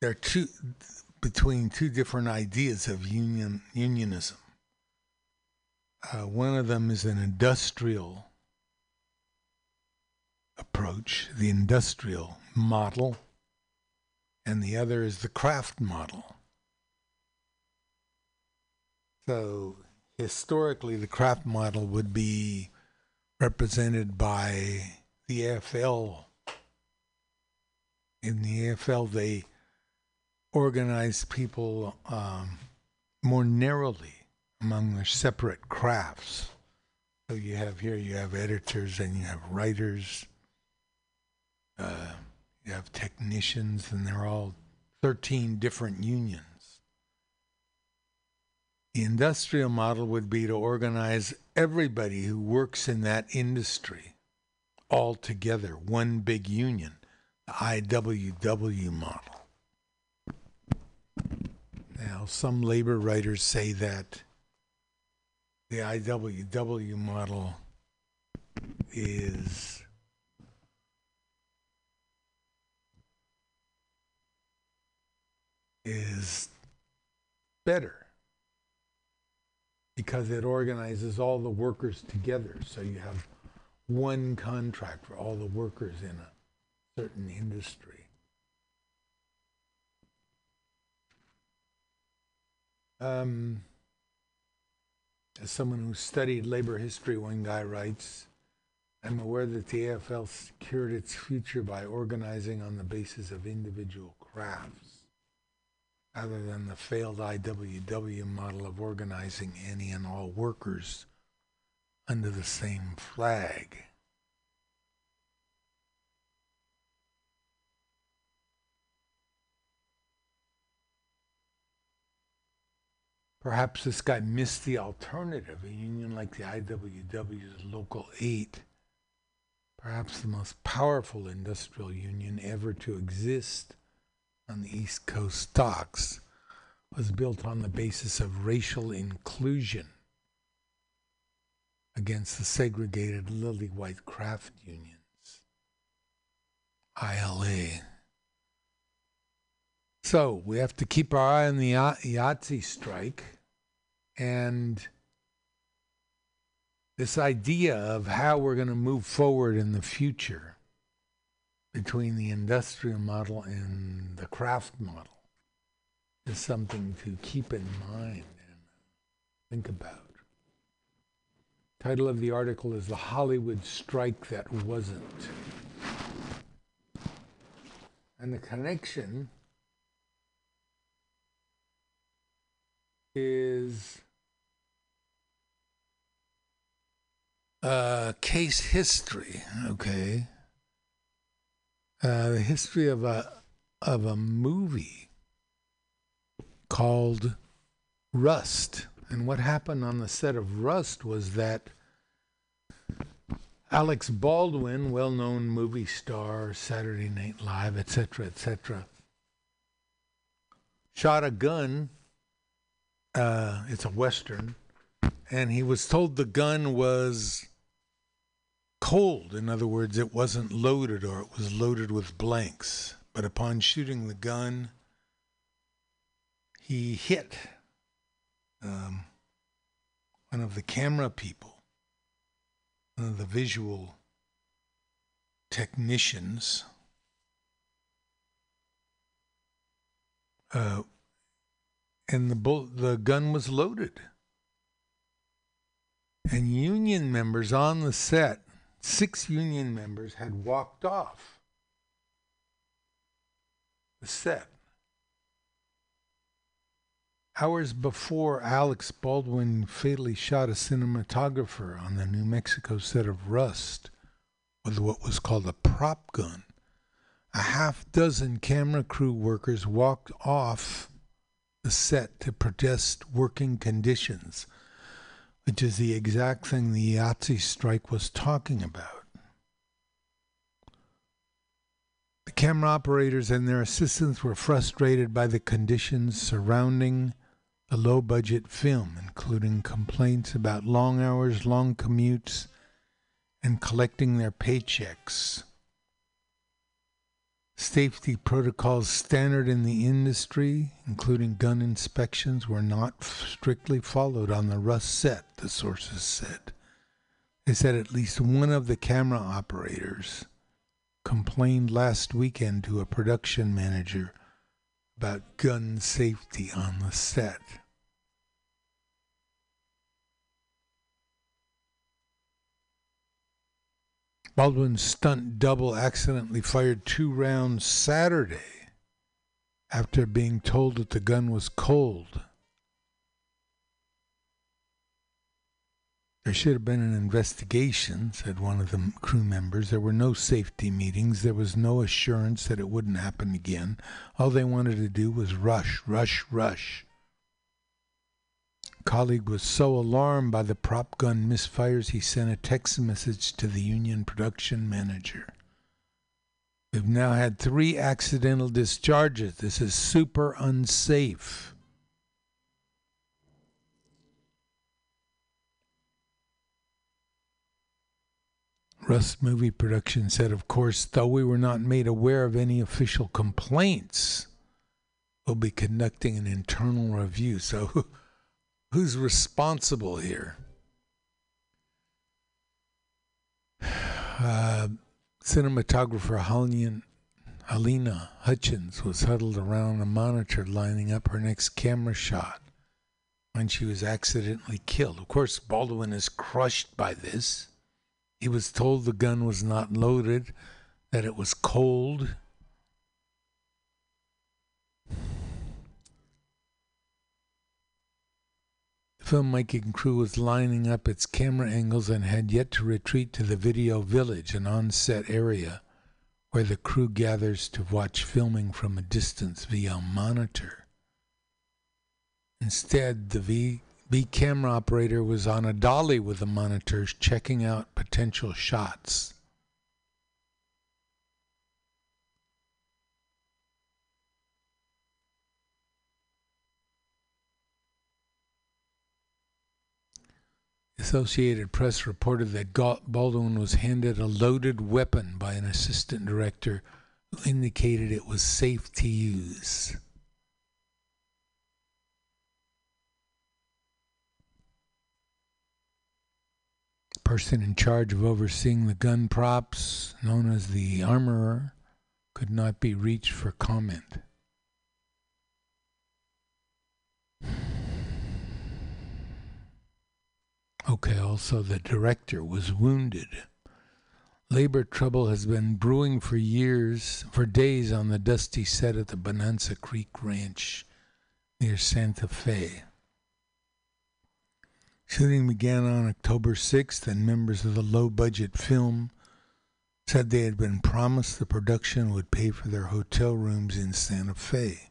there are two between two different ideas of union unionism. Uh, one of them is an industrial approach, the industrial model, and the other is the craft model. So historically, the craft model would be represented by the AFL. In the AFL, they organize people um, more narrowly among their separate crafts. So you have here, you have editors and you have writers, uh, you have technicians, and they're all 13 different unions. The industrial model would be to organize everybody who works in that industry all together, one big union, the IWW model. Now, some labor writers say that the IWW model is is better because it organizes all the workers together. So you have one contract for all the workers in a certain industry. Um, as someone who studied labor history, one guy writes, I'm aware that the AFL secured its future by organizing on the basis of individual crafts, rather than the failed IWW model of organizing any and all workers under the same flag. Perhaps this guy missed the alternative, a union like the IWW's Local 8, perhaps the most powerful industrial union ever to exist on the East Coast stocks, was built on the basis of racial inclusion against the segregated lily white craft unions, ILA. So we have to keep our eye on the IATSE strike and this idea of how we're going to move forward in the future between the industrial model and the craft model is something to keep in mind and think about. Title of the article is The Hollywood Strike That Wasn't. And the connection is uh, case history. Okay, uh, the history of a of a movie called Rust, and what happened on the set of Rust was that Alec Baldwin, well-known movie star, Saturday Night Live, etc., etc., shot a gun. Uh, it's a western, and he was told the gun was cold. In other words, it wasn't loaded or it was loaded with blanks. But upon shooting the gun, he hit um, one of the camera people, one of the visual technicians. Uh, and the bull- the gun was loaded. And union members on the set six union members had walked off the set. Hours before Alec Baldwin fatally shot a cinematographer on the New Mexico set of Rust with what was called a prop gun, a half dozen camera crew workers walked off the set to protest working conditions which is the exact thing the IATSE strike was talking about. The camera operators and their assistants were frustrated by the conditions surrounding the low budget film, including complaints about long hours, long commutes, and collecting their paychecks. Safety protocols standard in the industry, including gun inspections, were not strictly followed on the Rust set, the sources said. They said at least one of the camera operators complained last weekend to a production manager about gun safety on the set. Baldwin's stunt double accidentally fired two rounds Saturday after being told that the gun was cold. There should have been an investigation, said one of the crew members. There were no safety meetings. There was no assurance that it wouldn't happen again. All they wanted to do was rush, rush, rush colleague was so alarmed by the prop gun misfires he sent a text message to the union production manager. We've now had three accidental discharges. This is super unsafe. Rust Movie Production said, of course, though we were not made aware of any official complaints, we'll be conducting an internal review. So who's responsible here? Uh, cinematographer Halian, Halyna Hutchins was huddled around a monitor lining up her next camera shot when she was accidentally killed. Of course, Baldwin is crushed by this. He was told the gun was not loaded, that it was cold. Filmmaking crew was lining up its camera angles and had yet to retreat to the video village, an on set area where the crew gathers to watch filming from a distance via a monitor. Instead, the V, V camera operator was on a dolly with the monitors checking out potential shots. Associated Press reported that Baldwin was handed a loaded weapon by an assistant director who indicated it was safe to use. Person in charge of overseeing the gun props, known as the armorer, could not be reached for comment. Okay, also the director was wounded. Labor trouble has been brewing for years, for days on the dusty set at the Bonanza Creek Ranch near Santa Fe. Shooting began on October 6th, and members of the low budget film said they had been promised the production would pay for their hotel rooms in Santa Fe.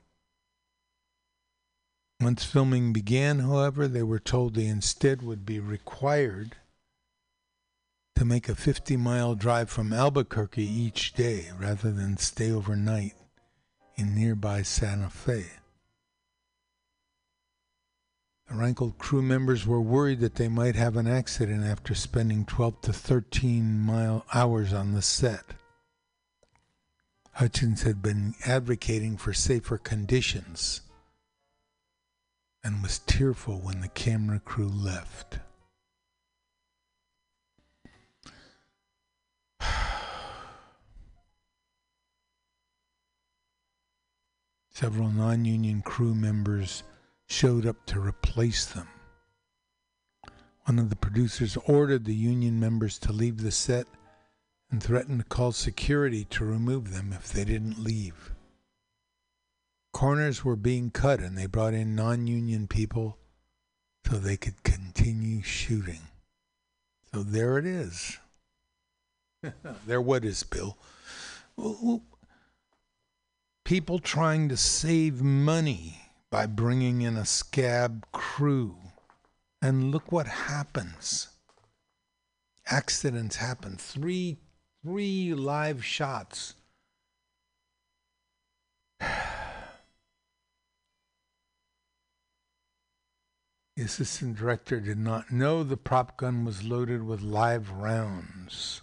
Once filming began, however, they were told they instead would be required to make a 50 mile drive from Albuquerque each day rather than stay overnight in nearby Santa Fe. The rankled crew members were worried that they might have an accident after spending 12 to 13 mile hours on the set. Hutchins had been advocating for safer conditions and was tearful when the camera crew left. Several non union crew members showed up to replace them. One of the producers ordered the union members to leave the set and threatened to call security to remove them if they didn't leave corners were being cut and they brought in non union people so they could continue shooting. So there it is. there, what is, Bill? People trying to save money by bringing in a scab crew. And look what happens. Accidents happen. Three, three live shots. The assistant director did not know the prop gun was loaded with live rounds.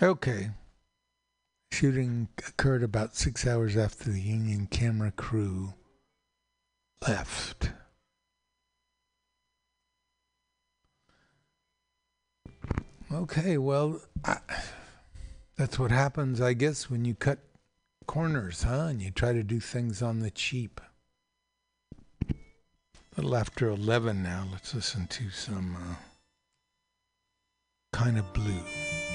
Okay. Shooting occurred about six hours after the Union camera crew left. Okay, well, I, that's what happens, I guess, when you cut corners, huh? And you try to do things on the cheap. A little after 11 now. Let's listen to some uh, kind of blue.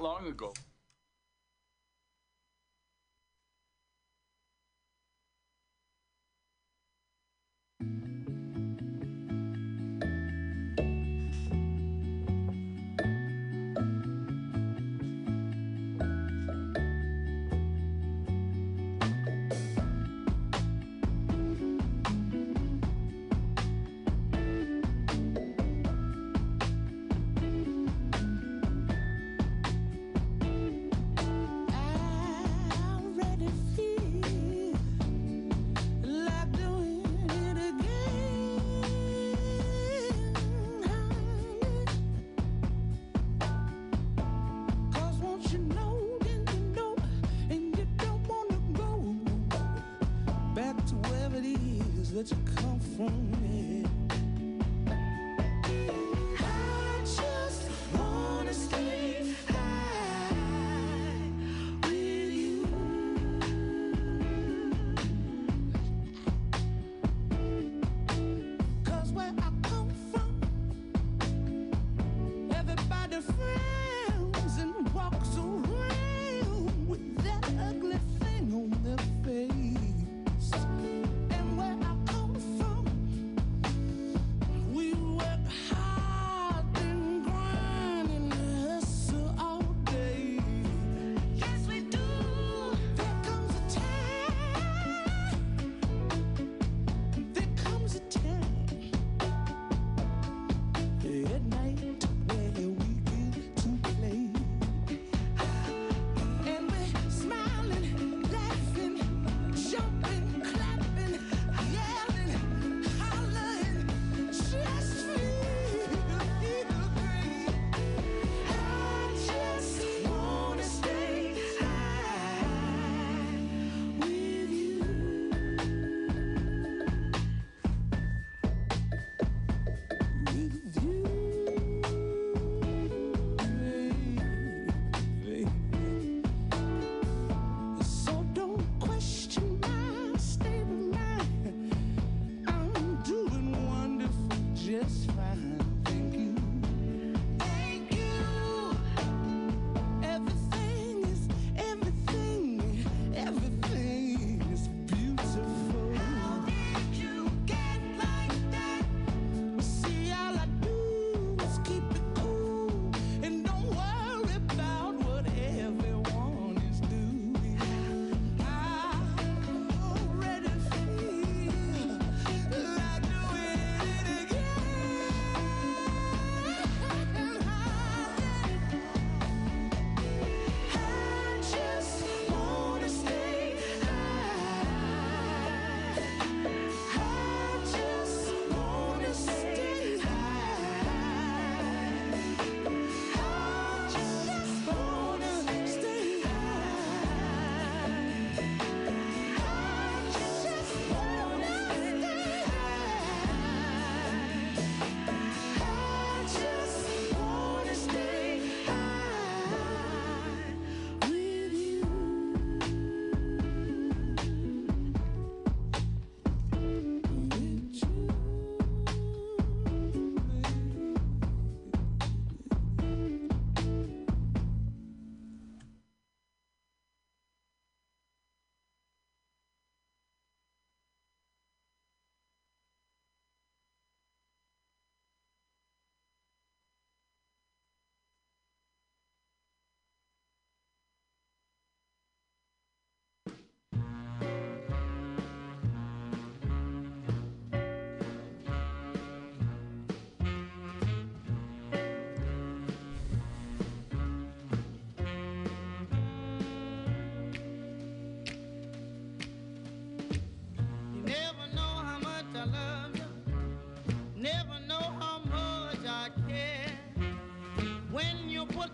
not long ago. that you come from me.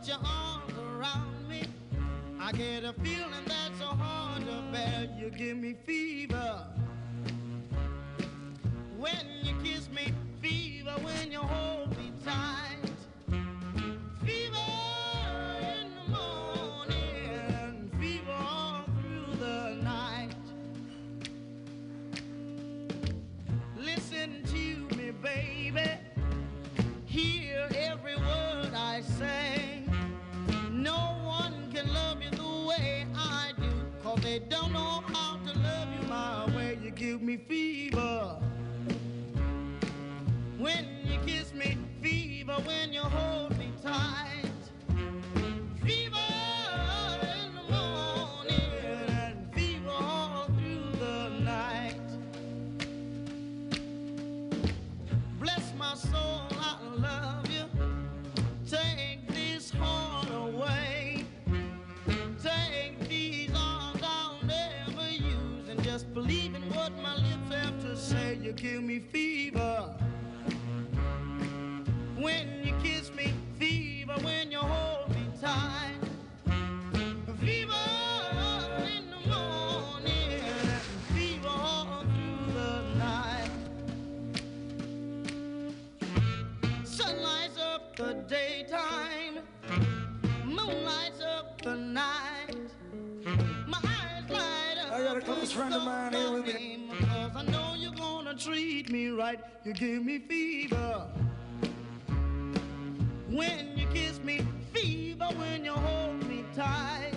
your arms around me, I get a feeling that's so hard to bear. You give me fever when you kiss me, fever when you hold me tight. You give give me fever. Right. You give me fever. When you kiss me, fever when you hold me tight.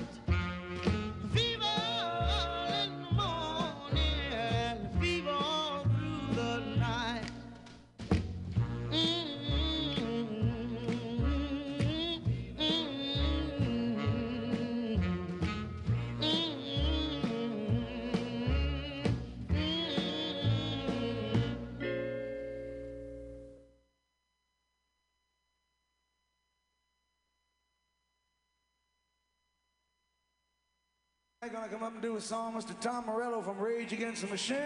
Gonna come up and do a song, Mr. Tom Morello from Rage Against the Machine.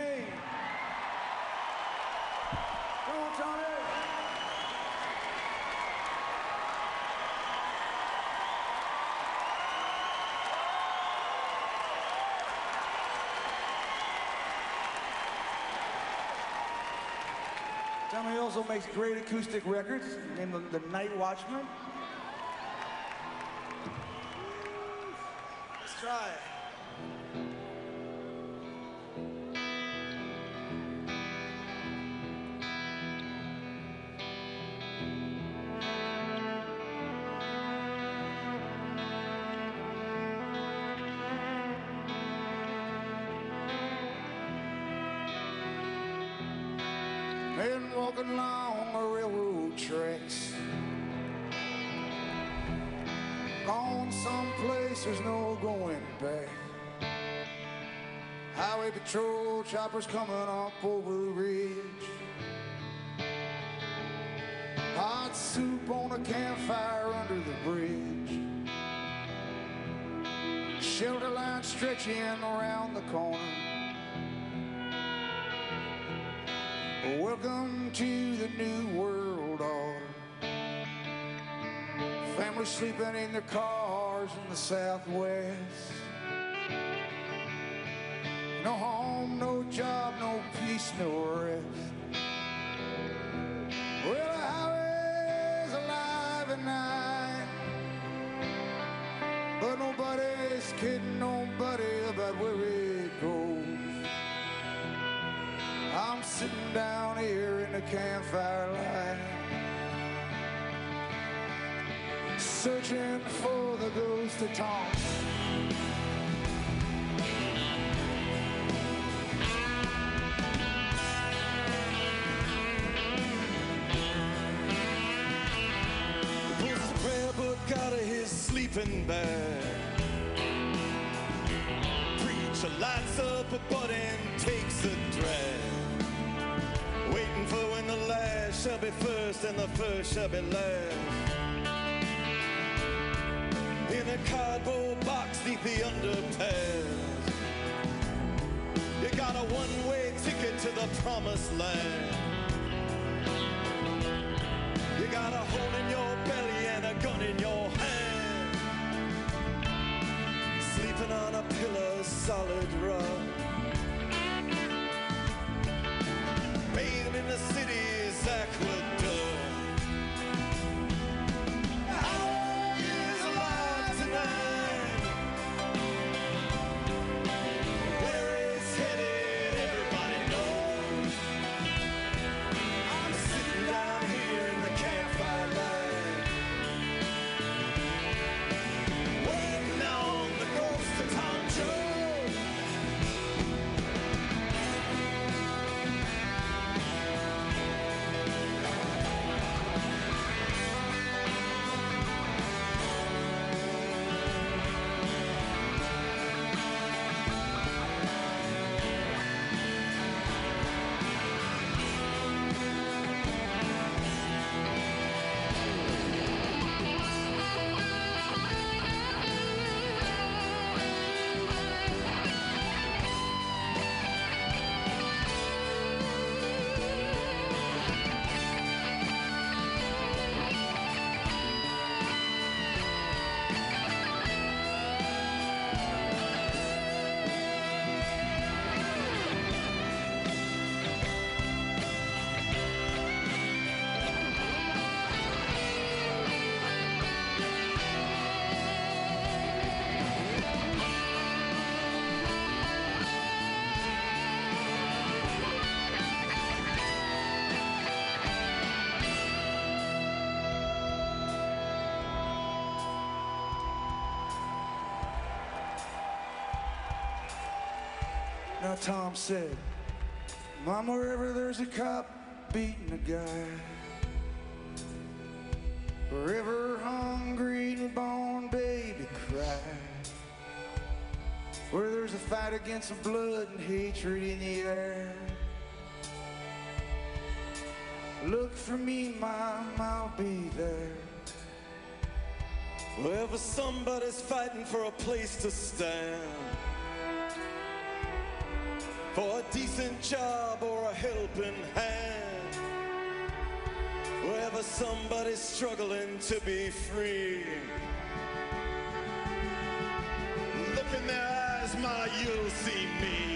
Come on, Tommy. Tommy also makes great acoustic records named the Night Watchman. Let's try it. Highway patrol choppers coming up over the ridge. Hot soup on a campfire under the bridge. Shelter line stretching around the corner. Welcome to the new world order. Families sleeping in their cars in the southwest. Kidding nobody about where it goes. I'm sitting down here in the campfire light, searching for the ghost of Tom. Out of his sleeping bag. Lights up a butt and takes a drag. Waiting for when the last shall be first and the first shall be last. In a cardboard box deep the underpass. You got a one-way ticket to the promised land. Solid Now Tom said, Mom, wherever there's a cop beating a guy, wherever hungry newborn baby cry, where there's a fight against the blood and hatred in the air. Look for me, Mom, I'll be there. Wherever somebody's fighting for a place to stand, decent job or a helping hand, wherever somebody's struggling to be free. Look in their eyes, ma, you'll see me.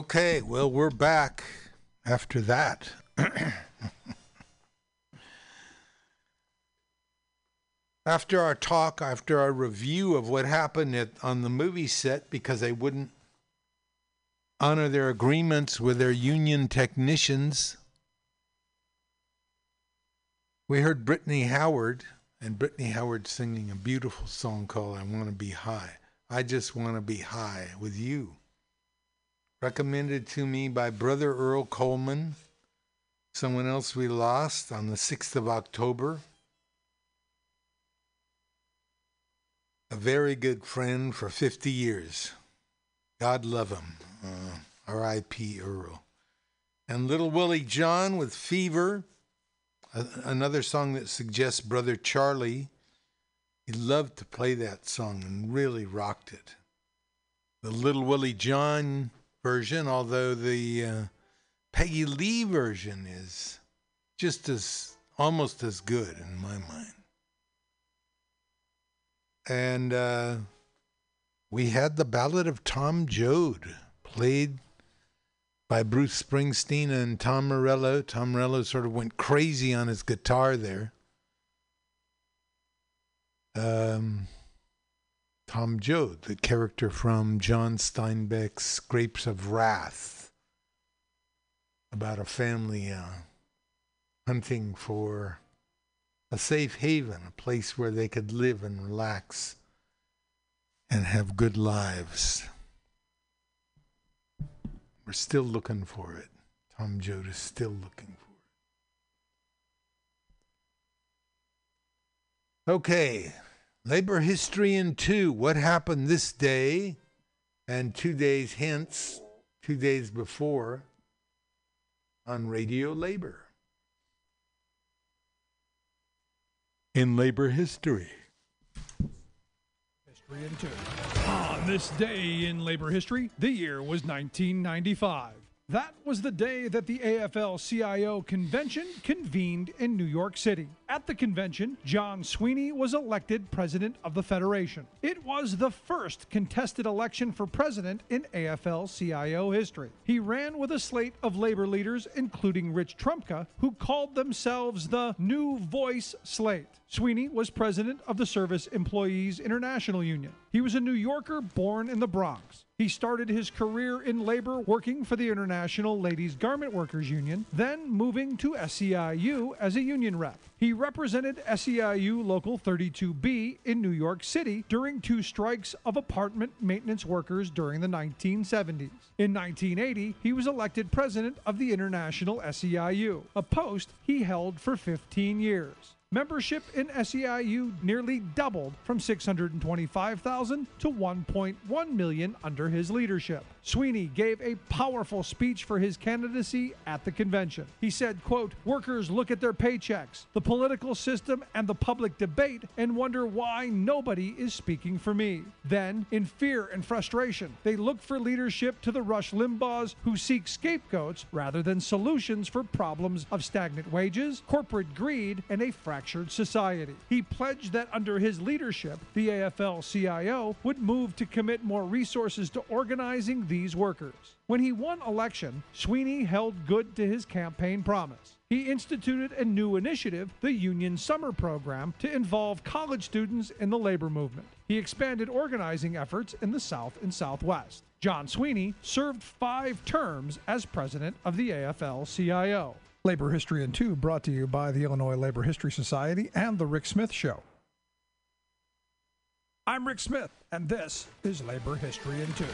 Okay, well, we're back after that. after our talk, after our review of what happened at, on the movie set because they wouldn't honor their agreements with their union technicians, we heard Brittany Howard, and Brittany Howard singing a beautiful song called I Want to Be High. I just want to be high with you recommended to me by Brother Earl Coleman, someone else we lost on the 6th of October. A very good friend for 50 years. God love him. Uh, R.I.P. Earl. And Little Willie John with Fever, a- another song that suggests Brother Charlie. He loved to play that song and really rocked it. The Little Willie John version, although the uh, Peggy Lee version is just as almost as good in my mind. And uh, we had the Ballad of Tom Joad played by Bruce Springsteen and Tom Morello. Tom Morello sort of went crazy on his guitar there. Um, Tom Joad, the character from John Steinbeck's Grapes of Wrath, about a family uh, hunting for a safe haven, a place where they could live and relax and have good lives. We're still looking for it. Tom Joad is still looking for it. Okay, labor history in two. What happened this day and two days hence, two days before on Radio Labor? In labor history. History in two. On this day in labor history, the year was 1995. That was the day that the AFL CIO convention convened in New York City. At the convention, John Sweeney was elected president of the Federation. It was the first contested election for president in AFL CIO history. He ran with a slate of labor leaders, including Rich Trumka, who called themselves the New Voice Slate. Sweeney was president of the Service Employees International Union. He was a New Yorker born in the Bronx. He started his career in labor working for the International Ladies Garment Workers Union, then moving to SEIU as a union rep. He represented SEIU Local 32B in New York City during two strikes of apartment maintenance workers during the 1970s. In 1980, he was elected president of the International SEIU, a post he held for 15 years. Membership in SEIU nearly doubled from 625,000 to 1.1 million under his leadership. Sweeney gave a powerful speech for his candidacy at the convention. He said, quote, "Workers look at their paychecks, the political system and the public debate and wonder why nobody is speaking for me. Then, in fear and frustration, they look for leadership to the Rush Limbaughs who seek scapegoats rather than solutions for problems of stagnant wages, corporate greed, and a fractured society. He pledged that under his leadership, the AFL CIO would move to commit more resources to organizing these workers. When he won election, Sweeney held good to his campaign promise. He instituted a new initiative, the Union Summer Program, to involve college students in the labor movement. He expanded organizing efforts in the South and Southwest. John Sweeney served five terms as president of the AFL CIO. Labor History in Two brought to you by the Illinois Labor History Society and The Rick Smith Show. I'm Rick Smith, and this is Labor History in Two.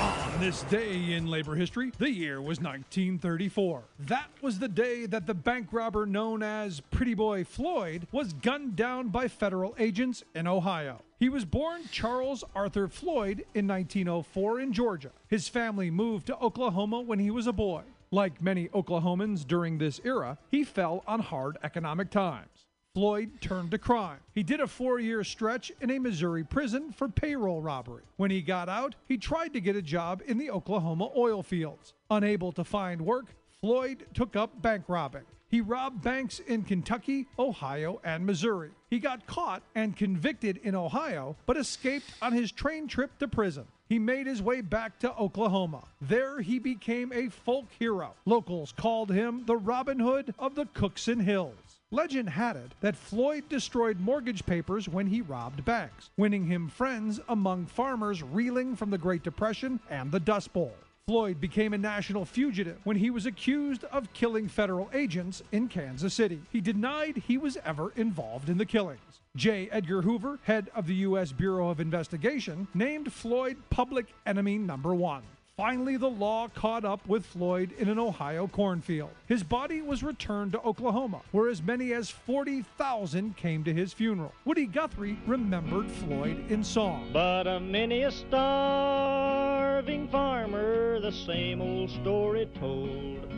On this day in labor history, the year was 1934. That was the day that the bank robber known as Pretty Boy Floyd was gunned down by federal agents in Ohio. He was born Charles Arthur Floyd in 1904 in Georgia. His family moved to Oklahoma when he was a boy. Like many Oklahomans during this era, he fell on hard economic times. Floyd turned to crime. He did a four year stretch in a Missouri prison for payroll robbery. When he got out, he tried to get a job in the Oklahoma oil fields. Unable to find work, Floyd took up bank robbing. He robbed banks in Kentucky, Ohio, and Missouri. He got caught and convicted in Ohio, but escaped on his train trip to prison. He made his way back to Oklahoma. There he became a folk hero. Locals called him the Robin Hood of the Cookson Hills. Legend had it that Floyd destroyed mortgage papers when he robbed banks, winning him friends among farmers reeling from the Great Depression and the Dust Bowl. Floyd became a national fugitive when he was accused of killing federal agents in Kansas City. He denied he was ever involved in the killings. J. Edgar Hoover, head of the U.S. Bureau of Investigation, named Floyd public enemy number one. Finally, the law caught up with Floyd in an Ohio cornfield. His body was returned to Oklahoma, where as many as 40,000 came to his funeral. Woody Guthrie remembered Floyd in song. But a many a starving farmer, the same old story told.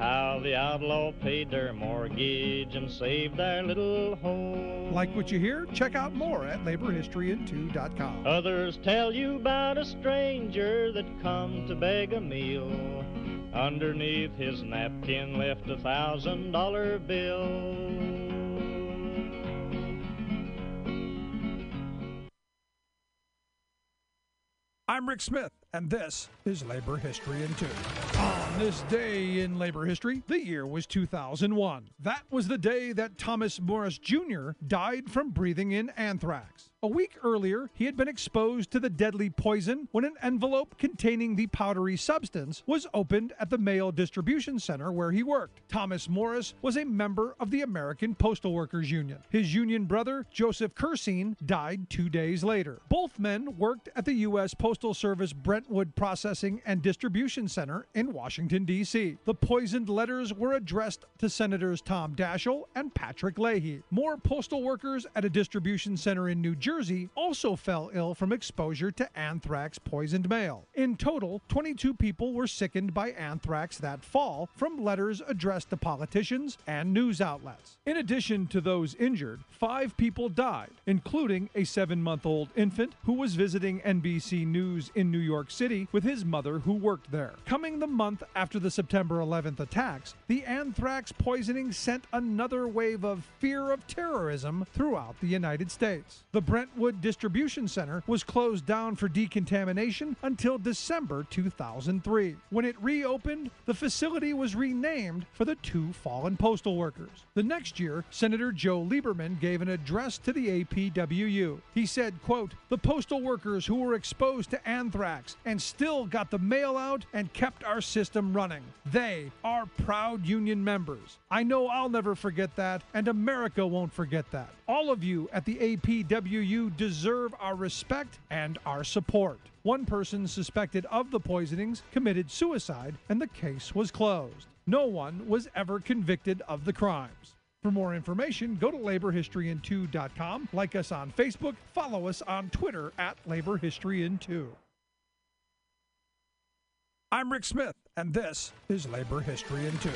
How the outlaw paid their mortgage and saved their little home. Like what you hear? Check out more at laborhistoryin2.com. Others tell you about a stranger that come to beg a meal. Underneath his napkin left a thousand dollar bill. I'm Rick Smith, and this is Labor History in Two. This day in labor history, the year was 2001. That was the day that Thomas Morris Jr. died from breathing in anthrax. A week earlier, he had been exposed to the deadly poison when an envelope containing the powdery substance was opened at the mail distribution center where he worked. Thomas Morris was a member of the American Postal Workers Union. His union brother, Joseph Curseen, died two days later. Both men worked at the U.S. Postal Service Brentwood Processing and Distribution Center in Washington, D.C. The poisoned letters were addressed to Senators Tom Daschle and Patrick Leahy. More postal workers at a distribution center in New Jersey also fell ill from exposure to anthrax poisoned mail. In total, 22 people were sickened by anthrax that fall from letters addressed to politicians and news outlets. In addition to those injured, five people died, including a seven month old infant who was visiting NBC News in New York City with his mother who worked there. Coming the month after the September 11th attacks, the anthrax poisoning sent another wave of fear of terrorism throughout the United States. The Brentwood Distribution Center was closed down for decontamination until December 2003. When it reopened, the facility was renamed for the two fallen postal workers. The next year, Senator Joe Lieberman gave an address to the APWU. He said, quote, "The postal workers who were exposed to anthrax and still got the mail out and kept our system running. They are proud union members. I know I'll never forget that, and America won't forget that. All of you at the APWU deserve our respect and our support. One person suspected of the poisonings committed suicide, and the case was closed. No one was ever convicted of the crimes. For more information, go to laborhistoryin2.com, like us on Facebook, follow us on Twitter at laborhistoryin2. I'm Rick Smith, and this is Labor History in Two.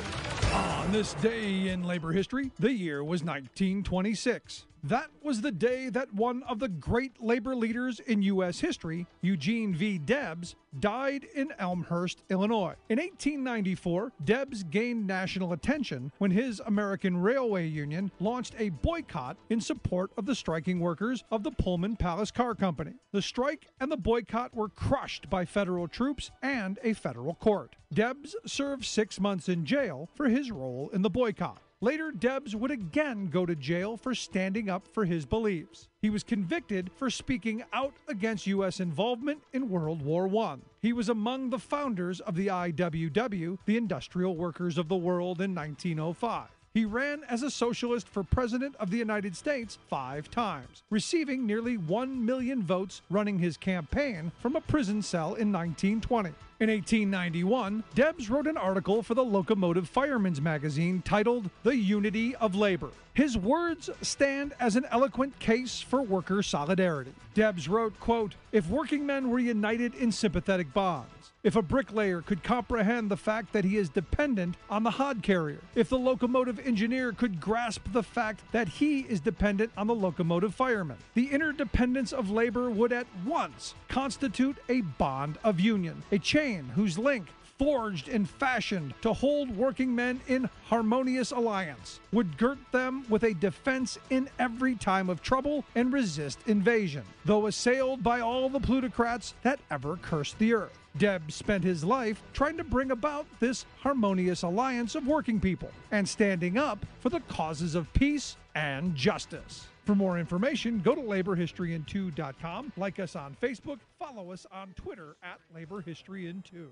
On this day in labor history, the year was 1926. That was the day that one of the great labor leaders in U.S. history, Eugene V. Debs, died in Elmhurst, Illinois. In 1894, Debs gained national attention when his American Railway Union launched a boycott in support of the striking workers of the Pullman Palace Car Company. The strike and the boycott were crushed by federal troops and a federal court. Debs served six months in jail for his role in the boycott. Later, Debs would again go to jail for standing up for his beliefs. He was convicted for speaking out against U.S. involvement in World War I. He was among the founders of the IWW, the Industrial Workers of the World, in 1905. He ran as a socialist for President of the United States five times, receiving nearly 1 million votes running his campaign from a prison cell in 1920. In 1891, Debs wrote an article for the Locomotive Fireman's magazine titled The Unity of Labor. His words stand as an eloquent case for worker solidarity. Debs wrote, quote, If working men were united in sympathetic bonds, if a bricklayer could comprehend the fact that he is dependent on the hod carrier, if the locomotive engineer could grasp the fact that he is dependent on the locomotive fireman, the interdependence of labor would at once constitute a bond of union, a chain whose link forged and fashioned to hold working men in harmonious alliance, would girt them with a defense in every time of trouble and resist invasion, though assailed by all the plutocrats that ever cursed the earth. Debs spent his life trying to bring about this harmonious alliance of working people and standing up for the causes of peace and justice. For more information, go to laborhistoryin2.com, like us on Facebook, follow us on Twitter at laborhistoryin2.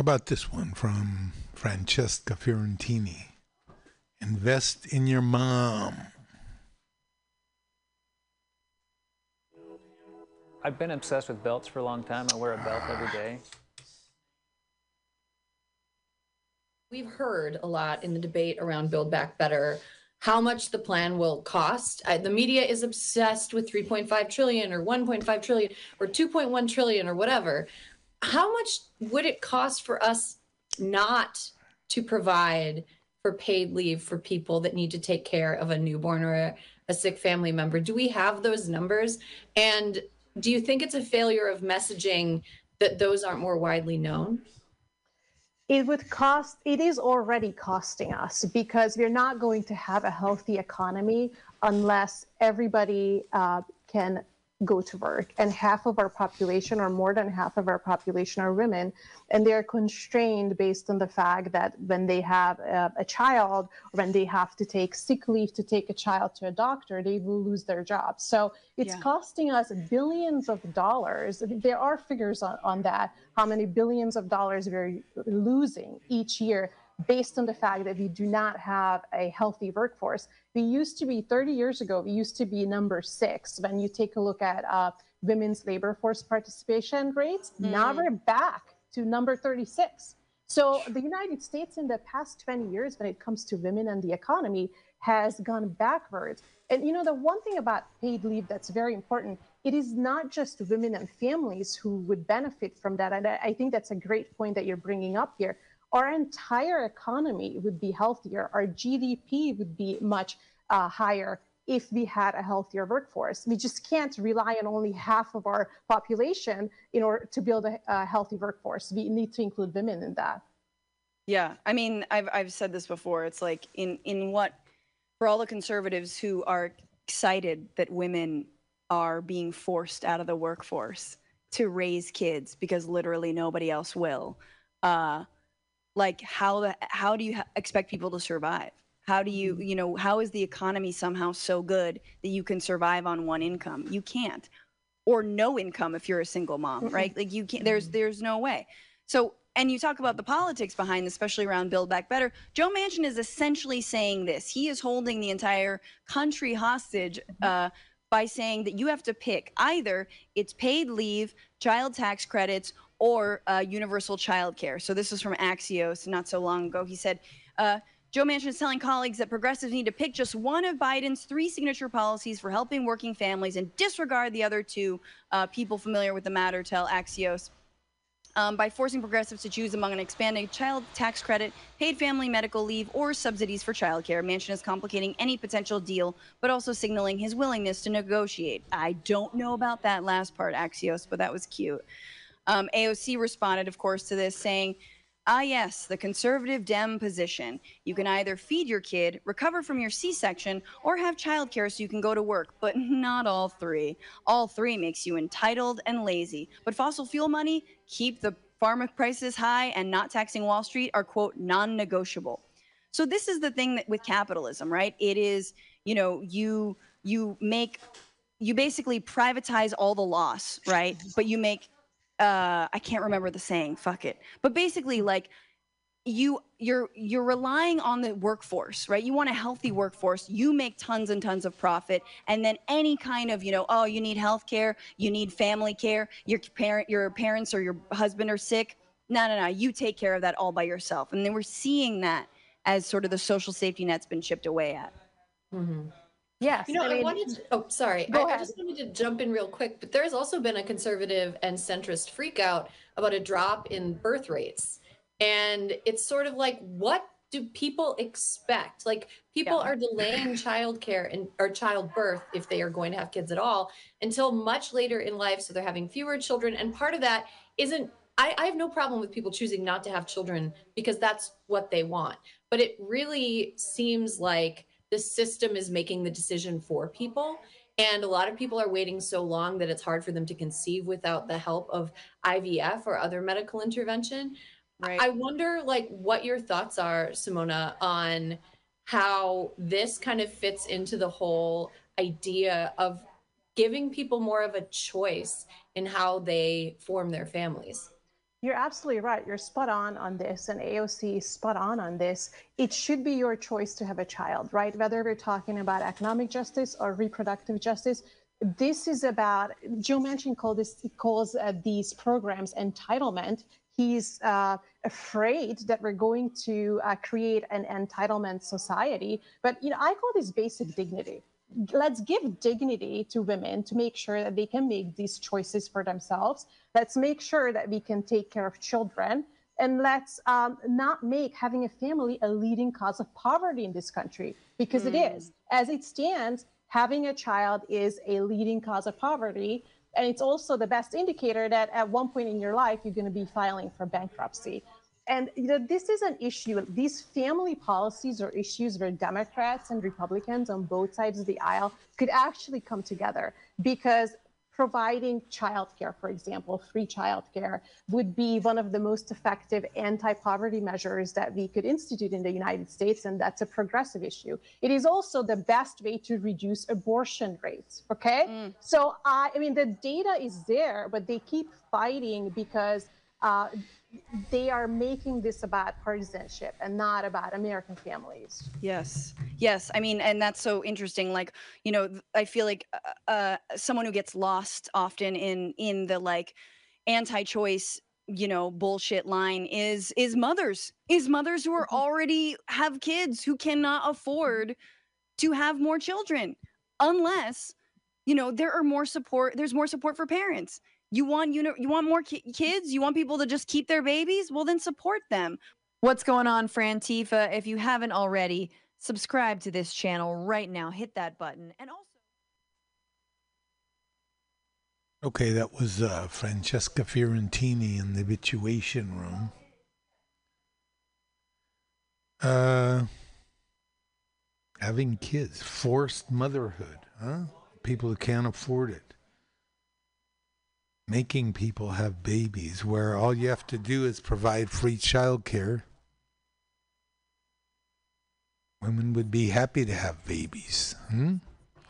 How about this one from Francesca Fiorentini? Invest in your mom. I've been obsessed with belts for a long time. I wear a belt every day. We've heard a lot in the debate around Build Back Better how much the plan will cost. Uh, the media is obsessed with 3.5 trillion or 1.5 trillion or 2.1 trillion or whatever. How much would it cost for us not to provide for paid leave for people that need to take care of a newborn or a, a sick family member? Do we have those numbers? And do you think it's a failure of messaging that those aren't more widely known? it would cost it is already costing us because we're not going to have a healthy economy unless everybody uh, can go to work and half of our population or more than half of our population are women and they're constrained based on the fact that when they have a, a child when they have to take sick leave to take a child to a doctor they will lose their job so it's Yeah. costing us billions of dollars there are figures on, on that how many billions of dollars we're losing each year based on the fact that we do not have a healthy workforce. We used to be 30 years ago, we used to be number six when you take a look at uh, women's labor force participation rates. Now Mhm. we're back to number 36. So the United States in the past 20 years, when it comes to women and the economy, has gone backwards. And you know, the one thing about paid leave that's very important, it is not just women and families who would benefit from that. And I, I think that's a great point that you're bringing up here. Our entire economy would be healthier. Our GDP would be much uh, higher if we had a healthier workforce. We just can't rely on only half of our population in order to build a, a healthy workforce. We need to include women in that. Yeah, I mean, I've I've said this before. It's like in in what for all the conservatives who are excited that women are being forced out of the workforce to raise kids because literally nobody else will. Uh, like how the how do you expect people to survive? How do you you know how is the economy somehow so good that you can survive on one income? You can't, or no income if you're a single mom, right? Like you can't. There's there's no way. So and you talk about the politics behind, this, especially around Build Back Better. Joe Manchin is essentially saying this. He is holding the entire country hostage uh, by saying that you have to pick either it's paid leave, child tax credits, or uh, universal child care. So this is from Axios not so long ago. He said, uh, Joe Manchin is telling colleagues that progressives need to pick just one of Biden's three signature policies for helping working families and disregard the other two. Uh, people familiar with the matter tell Axios. Um, by forcing progressives to choose among an expanded child tax credit, paid family medical leave, or subsidies for childcare, Manchin is complicating any potential deal, but also signaling his willingness to negotiate. I don't know about that last part, Axios, but that was cute. Um, AOC responded, of course, to this, saying, Ah, yes, the conservative Dem position. You can either feed your kid, recover from your C section, or have childcare so you can go to work, but not all three. All three makes you entitled and lazy. But fossil fuel money, keep the pharma prices high, and not taxing Wall Street are, quote, non negotiable. So this is the thing that with capitalism, right? It is, you know, you you make you basically privatize all the loss, right? But you make uh I can't remember the saying, fuck it. But basically like you you're you're relying on the workforce right? You want a healthy workforce. You make tons and tons of profit. And then any kind of you know oh you need health care you need family care your parent your parents or your husband are sick. No no no. You take care of that all by yourself. And then we're seeing that as sort of the social safety net's been chipped away at Yes. You know, I I, wanted to, oh, sorry. I, I just wanted to jump in real quick, but there's also been a conservative and centrist freakout about a drop in birth rates. And it's sort of like, what do people expect? Like, people are delaying childcare and or childbirth if they are going to have kids at all until much later in life. So they're having fewer children. And part of that isn't I, I have no problem with people choosing not to have children because that's what they want. But it really seems like the system is making the decision for people. And a lot of people are waiting so long that it's hard for them to conceive without the help of IVF or other medical intervention. Right. I wonder like what your thoughts are, Simona, on how this kind of fits into the whole idea of giving people more of a choice in how they form their families. You're absolutely right. You're spot on on this, and AOC is spot on on this. It should be your choice to have a child, right? Whether we're talking about economic justice or reproductive justice, this is about. Joe Manchin called this calls uh, these programs entitlement. he's uh, afraid that we're going to uh, create an entitlement society. But you know, I call this basic dignity. Let's give dignity to women to make sure that they can make these choices for themselves. Let's make sure that we can take care of children. And let's um, not make having a family a leading cause of poverty in this country because it Mm. is. As it stands, having a child is a leading cause of poverty. And it's also the best indicator that at one point in your life, you're going to be filing for bankruptcy. And you know, this is an issue. These family policies are issues where Democrats and Republicans on both sides of the aisle could actually come together because providing childcare, for example, free childcare, would be one of the most effective anti poverty measures that we could institute in the United States. And that's a progressive issue. It is also the best way to reduce abortion rates. Okay. So, I, I mean, the data is there, but they keep fighting because. Uh, they are making this about partisanship and not about American families. Yes. Yes. I mean, and that's so interesting. Like, you know, I feel like uh, uh, someone who gets lost often in in the like anti-choice, you know, bullshit line is is mothers. Is mothers who are already have kids who cannot afford to have more children unless you know there are more support there's more support for parents you want you know you want more ki- kids you want people to just keep their babies well then support them What's going on, Frantifa? If you haven't already, subscribe to this channel right now. Hit that button. And also, Okay, that was uh, Francesca Fiorentini in the habituation room. Uh, having kids, forced motherhood, huh? People who can't afford it. Making people have babies where all you have to do is provide free childcare. Women would be happy to have babies. Hmm?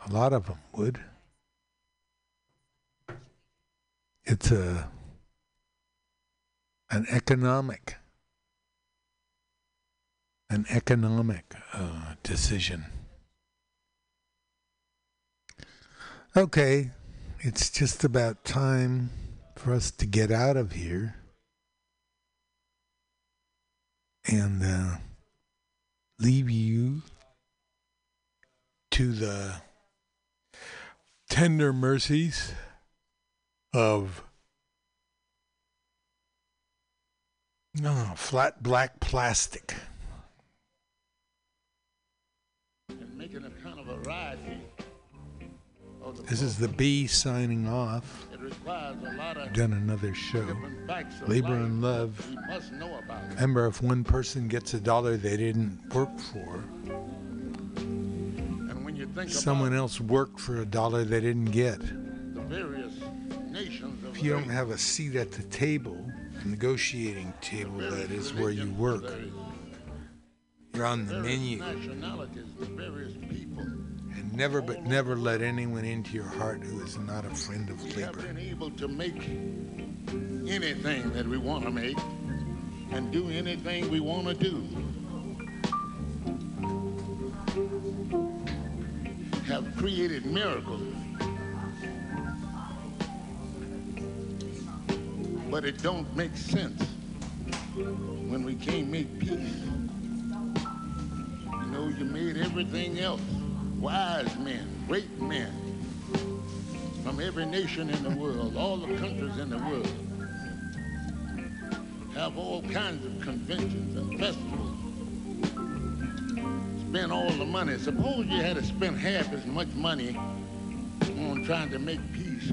A lot of them would. It's a an economic an economic uh, decision. Okay, it's just about time for us to get out of here and uh, leave you to the tender mercies of no flat black plastic. and making a kind of a variety. This is the B signing off. Done another show. Labor and love. Remember, if one person gets a dollar they didn't work for, someone else worked for a dollar they didn't get. the various nations of If you don't have a seat at the table, negotiating table that is where you work, you're on the menu. Nationalities, the various people, And never but never let anyone into your heart who is not a friend of we have labor. been able to make anything that we want to make and do anything we want to do. Have created miracles. But it don't make sense when we can't make peace. You know, you made everything else. Wise men, great men, from every nation in the world, all the countries in the world, have all kinds of conventions and festivals. Spend all the money. Suppose you had to spend half as much money on trying to make peace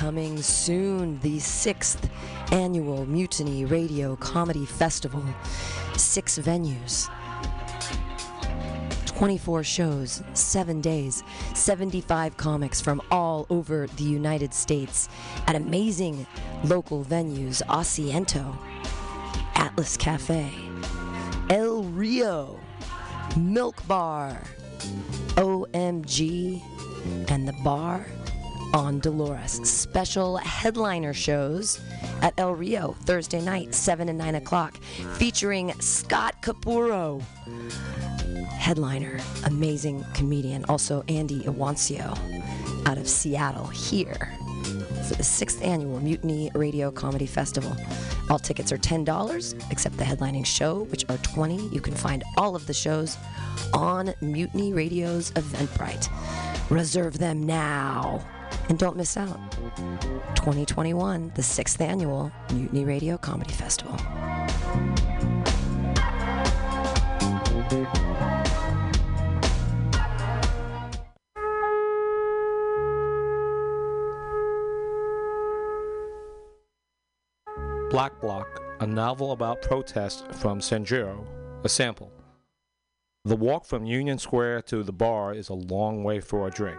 coming soon, the sixth annual Mutiny Radio Comedy Festival. Six venues, 24 shows, seven days, 75 comics from all over the United States at amazing local venues Asiento, Atlas Cafe, El Rio, Milk Bar, OMG, and the bar on Dolores. Special headliner shows at El Rio Thursday night, 7 and 9 o'clock, featuring Scott Capurro. Headliner, amazing comedian, also Andy Iwancio out of Seattle here for the sixth annual Mutiny Radio Comedy Festival. All tickets are $10, except the headlining show, which are 20 You can find all of the shows on Mutiny Radio's Eventbrite. Reserve them now and don't miss out. 2021, the sixth annual Mutiny Radio Comedy Festival. Black Block, a novel about protest from Sanjuro, a sample. The walk from Union Square to the bar is a long way for a drink,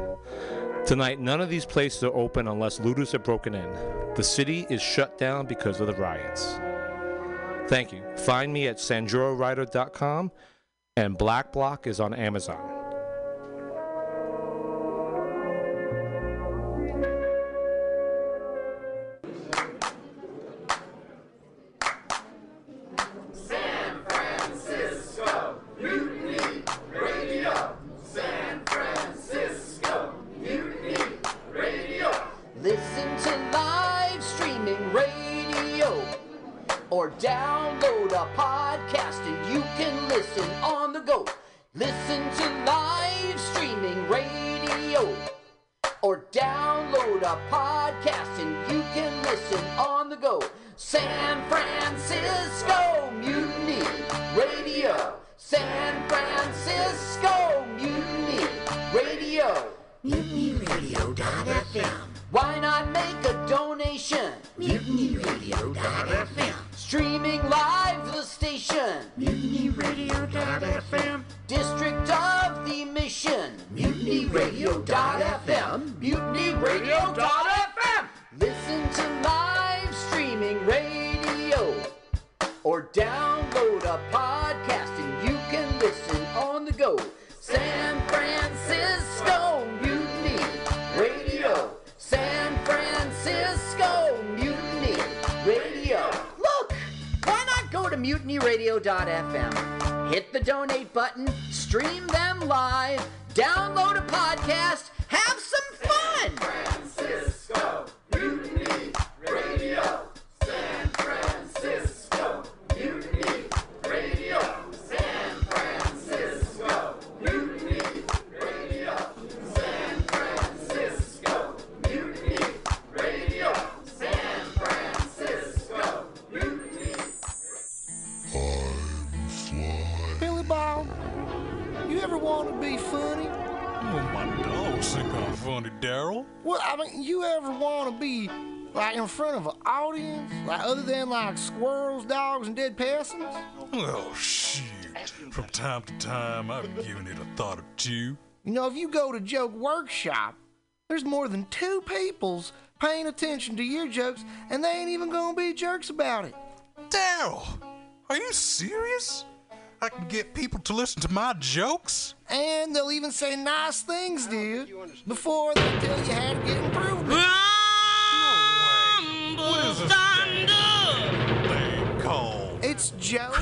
Tonight, none of these places are open unless looters have broken in. The city is shut down because of the riots. Thank you. Find me at sanjurowriter.com and Black Block is on Amazon. Know, if you go to Joke Workshop, there's more than two peoples paying attention to your jokes, and they ain't even gonna be jerks about it. Daryl, Are you serious? I can get people to listen to my jokes? And they'll even say nice things, dude, before they tell you how to get improvement. No way. What is this thing called? It's joke.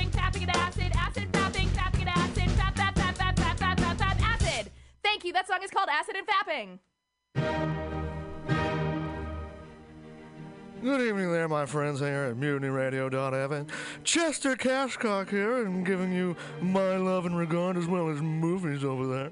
and Thank you. That song is called Acid and Fapping. Good evening there, my friends here at MutinyRadio.fm. Chester Cashcock here, and giving you my love and regard as well as movies over there.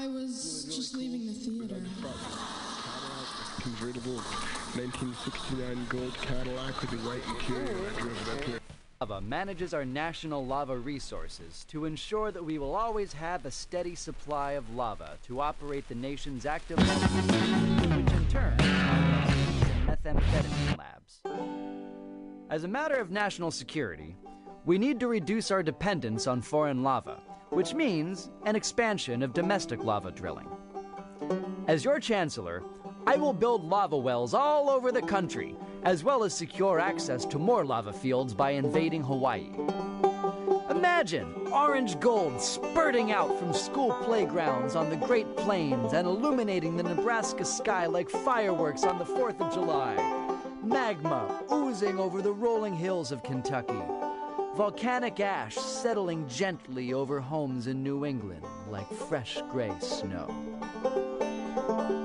I was just leaving the theater. Convertible 1969 gold Cadillac with the white interior. I drove it up here. Lava manages our national lava resources to ensure that we will always have a steady supply of lava to operate the nation's active which in turn methamphetamine labs. As a matter of national security, we need to reduce our dependence on foreign lava, which means an expansion of domestic lava drilling. As your chancellor, I will build lava wells all over the country, as well as secure access to more lava fields by invading Hawaii. Imagine orange gold spurting out from school playgrounds on the Great Plains and illuminating the Nebraska sky like fireworks on the 4th of July. Magma oozing over the rolling hills of Kentucky. Volcanic ash settling gently over homes in New England like fresh gray snow.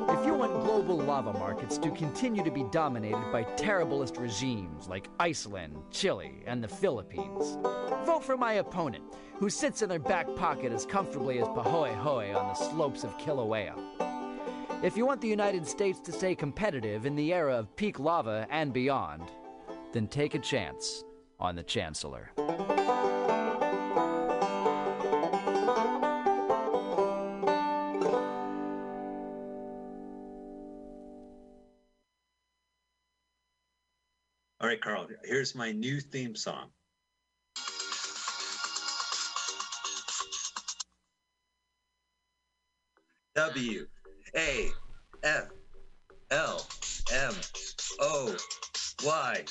If you want global lava markets to continue to be dominated by terriblest regimes like Iceland, Chile, and the Philippines, vote for my opponent, who sits in their back pocket as comfortably as Pahoehoe on the slopes of Kilauea. If you want the United States to stay competitive in the era of peak lava and beyond, then take a chance on the Chancellor. All right, Carl, here's my new theme song. W A F L M O Y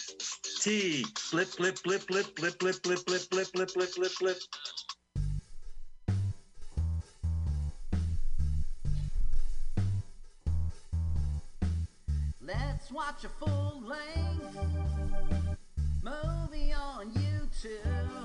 T blip blip blip blip blip blip blip blip blip blip blip blip blip Let's watch a full length movie on YouTube